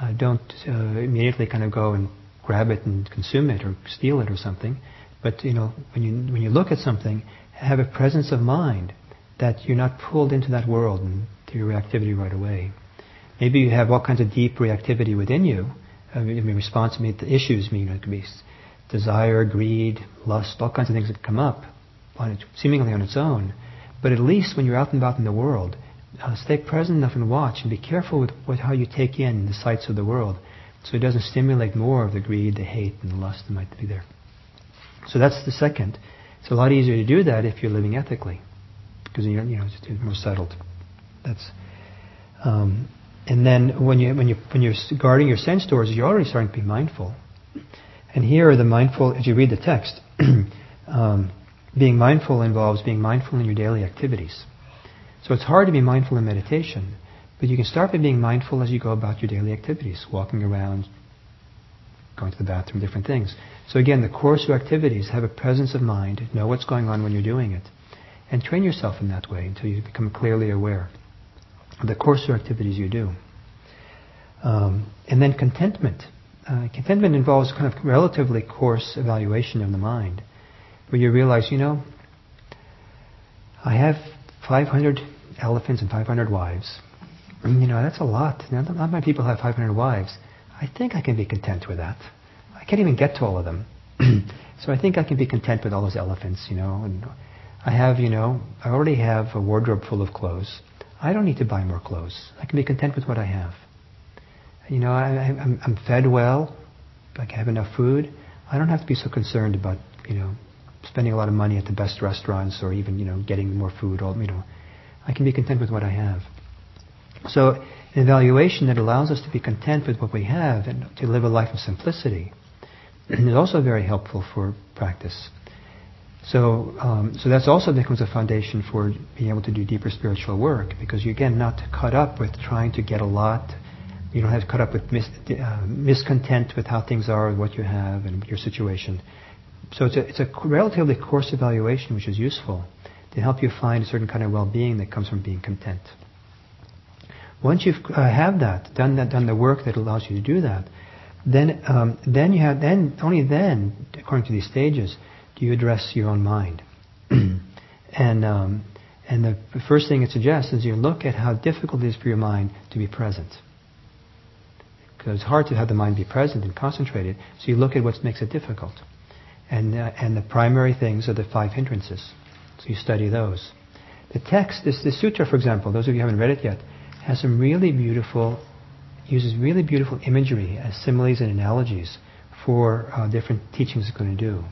uh, don't uh, immediately kind of go and grab it and consume it or steal it or something. But you know, when you when you look at something, have a presence of mind that you're not pulled into that world and to your reactivity right away. Maybe you have all kinds of deep reactivity within you. I response to issues. I it could be desire, greed, lust, all kinds of things that come up on seemingly on its own. But at least when you're out and about in the world, uh, stay present enough and watch and be careful with, with how you take in the sights of the world so it doesn't stimulate more of the greed, the hate, and the lust that might be there. So that's the second. It's a lot easier to do that if you're living ethically because you're, you know, it's more settled. That's, um, and then when you when you when you're guarding your sense doors, you're already starting to be mindful. And here, the mindful, as you read the text, um, being mindful involves being mindful in your daily activities. So it's hard to be mindful in meditation, but you can start by being mindful as you go about your daily activities, walking around, going to the bathroom, different things. So again, the coarser activities have a presence of mind, know what's going on when you're doing it, and train yourself in that way until you become clearly aware of the coarser activities you do. Um, and then contentment. Uh, contentment involves kind of relatively coarse evaluation of the mind, where you realize, you know, I have 500 elephants and 500 wives. You know, that's a lot. Not many people have 500 wives. I think I can be content with that. I can't even get to all of them. so I think I can be content with all those elephants, you know. And I have, you know, I already have a wardrobe full of clothes. I don't need to buy more clothes. I can be content with what I have. You know, I, I'm fed well. I have enough food. I don't have to be so concerned about, you know, spending a lot of money at the best restaurants or even, you know, getting more food. All, you know, I can be content with what I have. So, an evaluation that allows us to be content with what we have and to live a life of simplicity is also very helpful for practice. So, um, so that's also becomes a foundation for being able to do deeper spiritual work because you again not caught up with trying to get a lot. You don't have to cut up with mis- uh, miscontent with how things are, what you have, and your situation. So it's a, it's a relatively coarse evaluation, which is useful to help you find a certain kind of well-being that comes from being content. Once you uh, have that, done that, done the work that allows you to do that, then um, then you have then only then, according to these stages, do you address your own mind, and um, And the first thing it suggests is you look at how difficult it is for your mind to be present. Because it's hard to have the mind be present and concentrated, so you look at what makes it difficult. And, uh, and the primary things are the five hindrances. So you study those. The text, this, this sutra, for example, those of you who haven't read it yet, has some really beautiful, uses really beautiful imagery as similes and analogies for uh, different teachings it's going to do.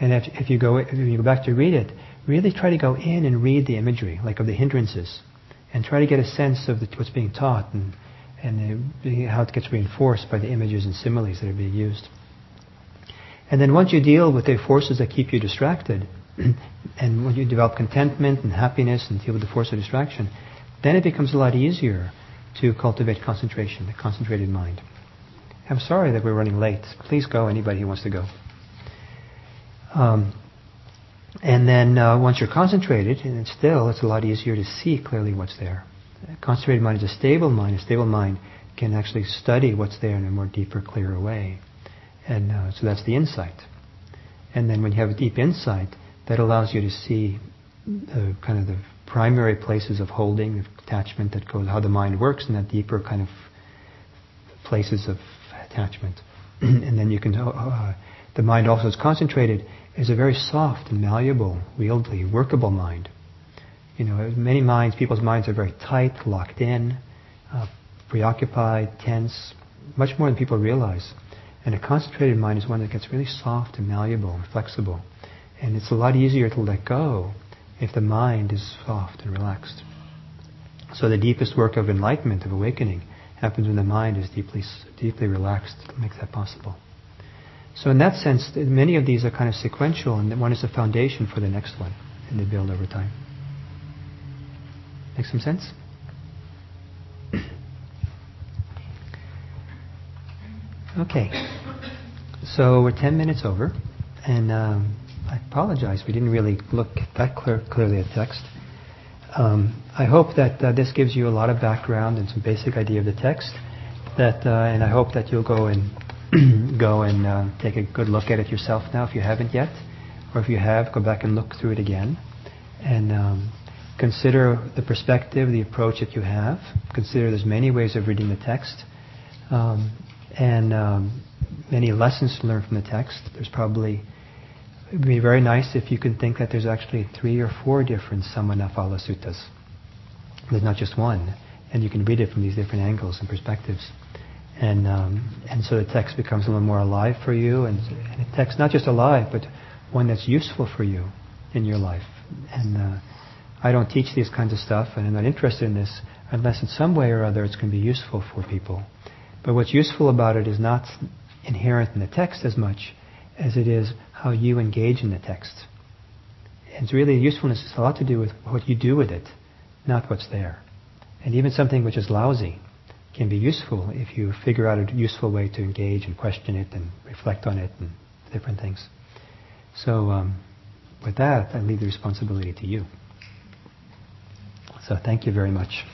And if, if you go if you go back to read it, really try to go in and read the imagery, like of the hindrances, and try to get a sense of the, what's being taught and and the, how it gets reinforced by the images and similes that are being used. And then once you deal with the forces that keep you distracted, and when you develop contentment and happiness and deal with the force of distraction, then it becomes a lot easier to cultivate concentration, the concentrated mind. I'm sorry that we're running late. Please go, anybody who wants to go. Um, and then uh, once you're concentrated, and it's still, it's a lot easier to see clearly what's there. A concentrated mind is a stable mind. A stable mind can actually study what's there in a more deeper, clearer way. And uh, so that's the insight. And then when you have a deep insight, that allows you to see the kind of the primary places of holding, of attachment that goes, how the mind works, and that deeper kind of places of attachment. and then you can, uh, the mind also is concentrated, is a very soft and malleable, wieldly, workable mind. You know, many minds, people's minds are very tight, locked in, uh, preoccupied, tense, much more than people realize. And a concentrated mind is one that gets really soft and malleable and flexible. And it's a lot easier to let go if the mind is soft and relaxed. So the deepest work of enlightenment, of awakening, happens when the mind is deeply, deeply relaxed. It makes that possible. So in that sense, many of these are kind of sequential, and one is a foundation for the next one, and they build over time. Make some sense? Okay. So we're 10 minutes over, and um, I apologize. We didn't really look that clear, clearly at text. Um, I hope that uh, this gives you a lot of background and some basic idea of the text. That uh, and I hope that you'll go and go and uh, take a good look at it yourself now if you haven't yet, or if you have, go back and look through it again, and um, consider the perspective, the approach that you have. Consider there's many ways of reading the text, um, and um, many lessons to learn from the text. There's probably it would be very nice if you can think that there's actually three or four different Samannaphala suttas. There's not just one, and you can read it from these different angles and perspectives. And um, and so the text becomes a little more alive for you, and, and the text not just alive, but one that's useful for you in your life. And uh, I don't teach these kinds of stuff, and I'm not interested in this unless in some way or other it's going to be useful for people. But what's useful about it is not inherent in the text as much as it is how you engage in the text. And it's really usefulness has a lot to do with what you do with it, not what's there. And even something which is lousy can be useful if you figure out a useful way to engage and question it and reflect on it and different things. So um, with that, I leave the responsibility to you. So thank you very much.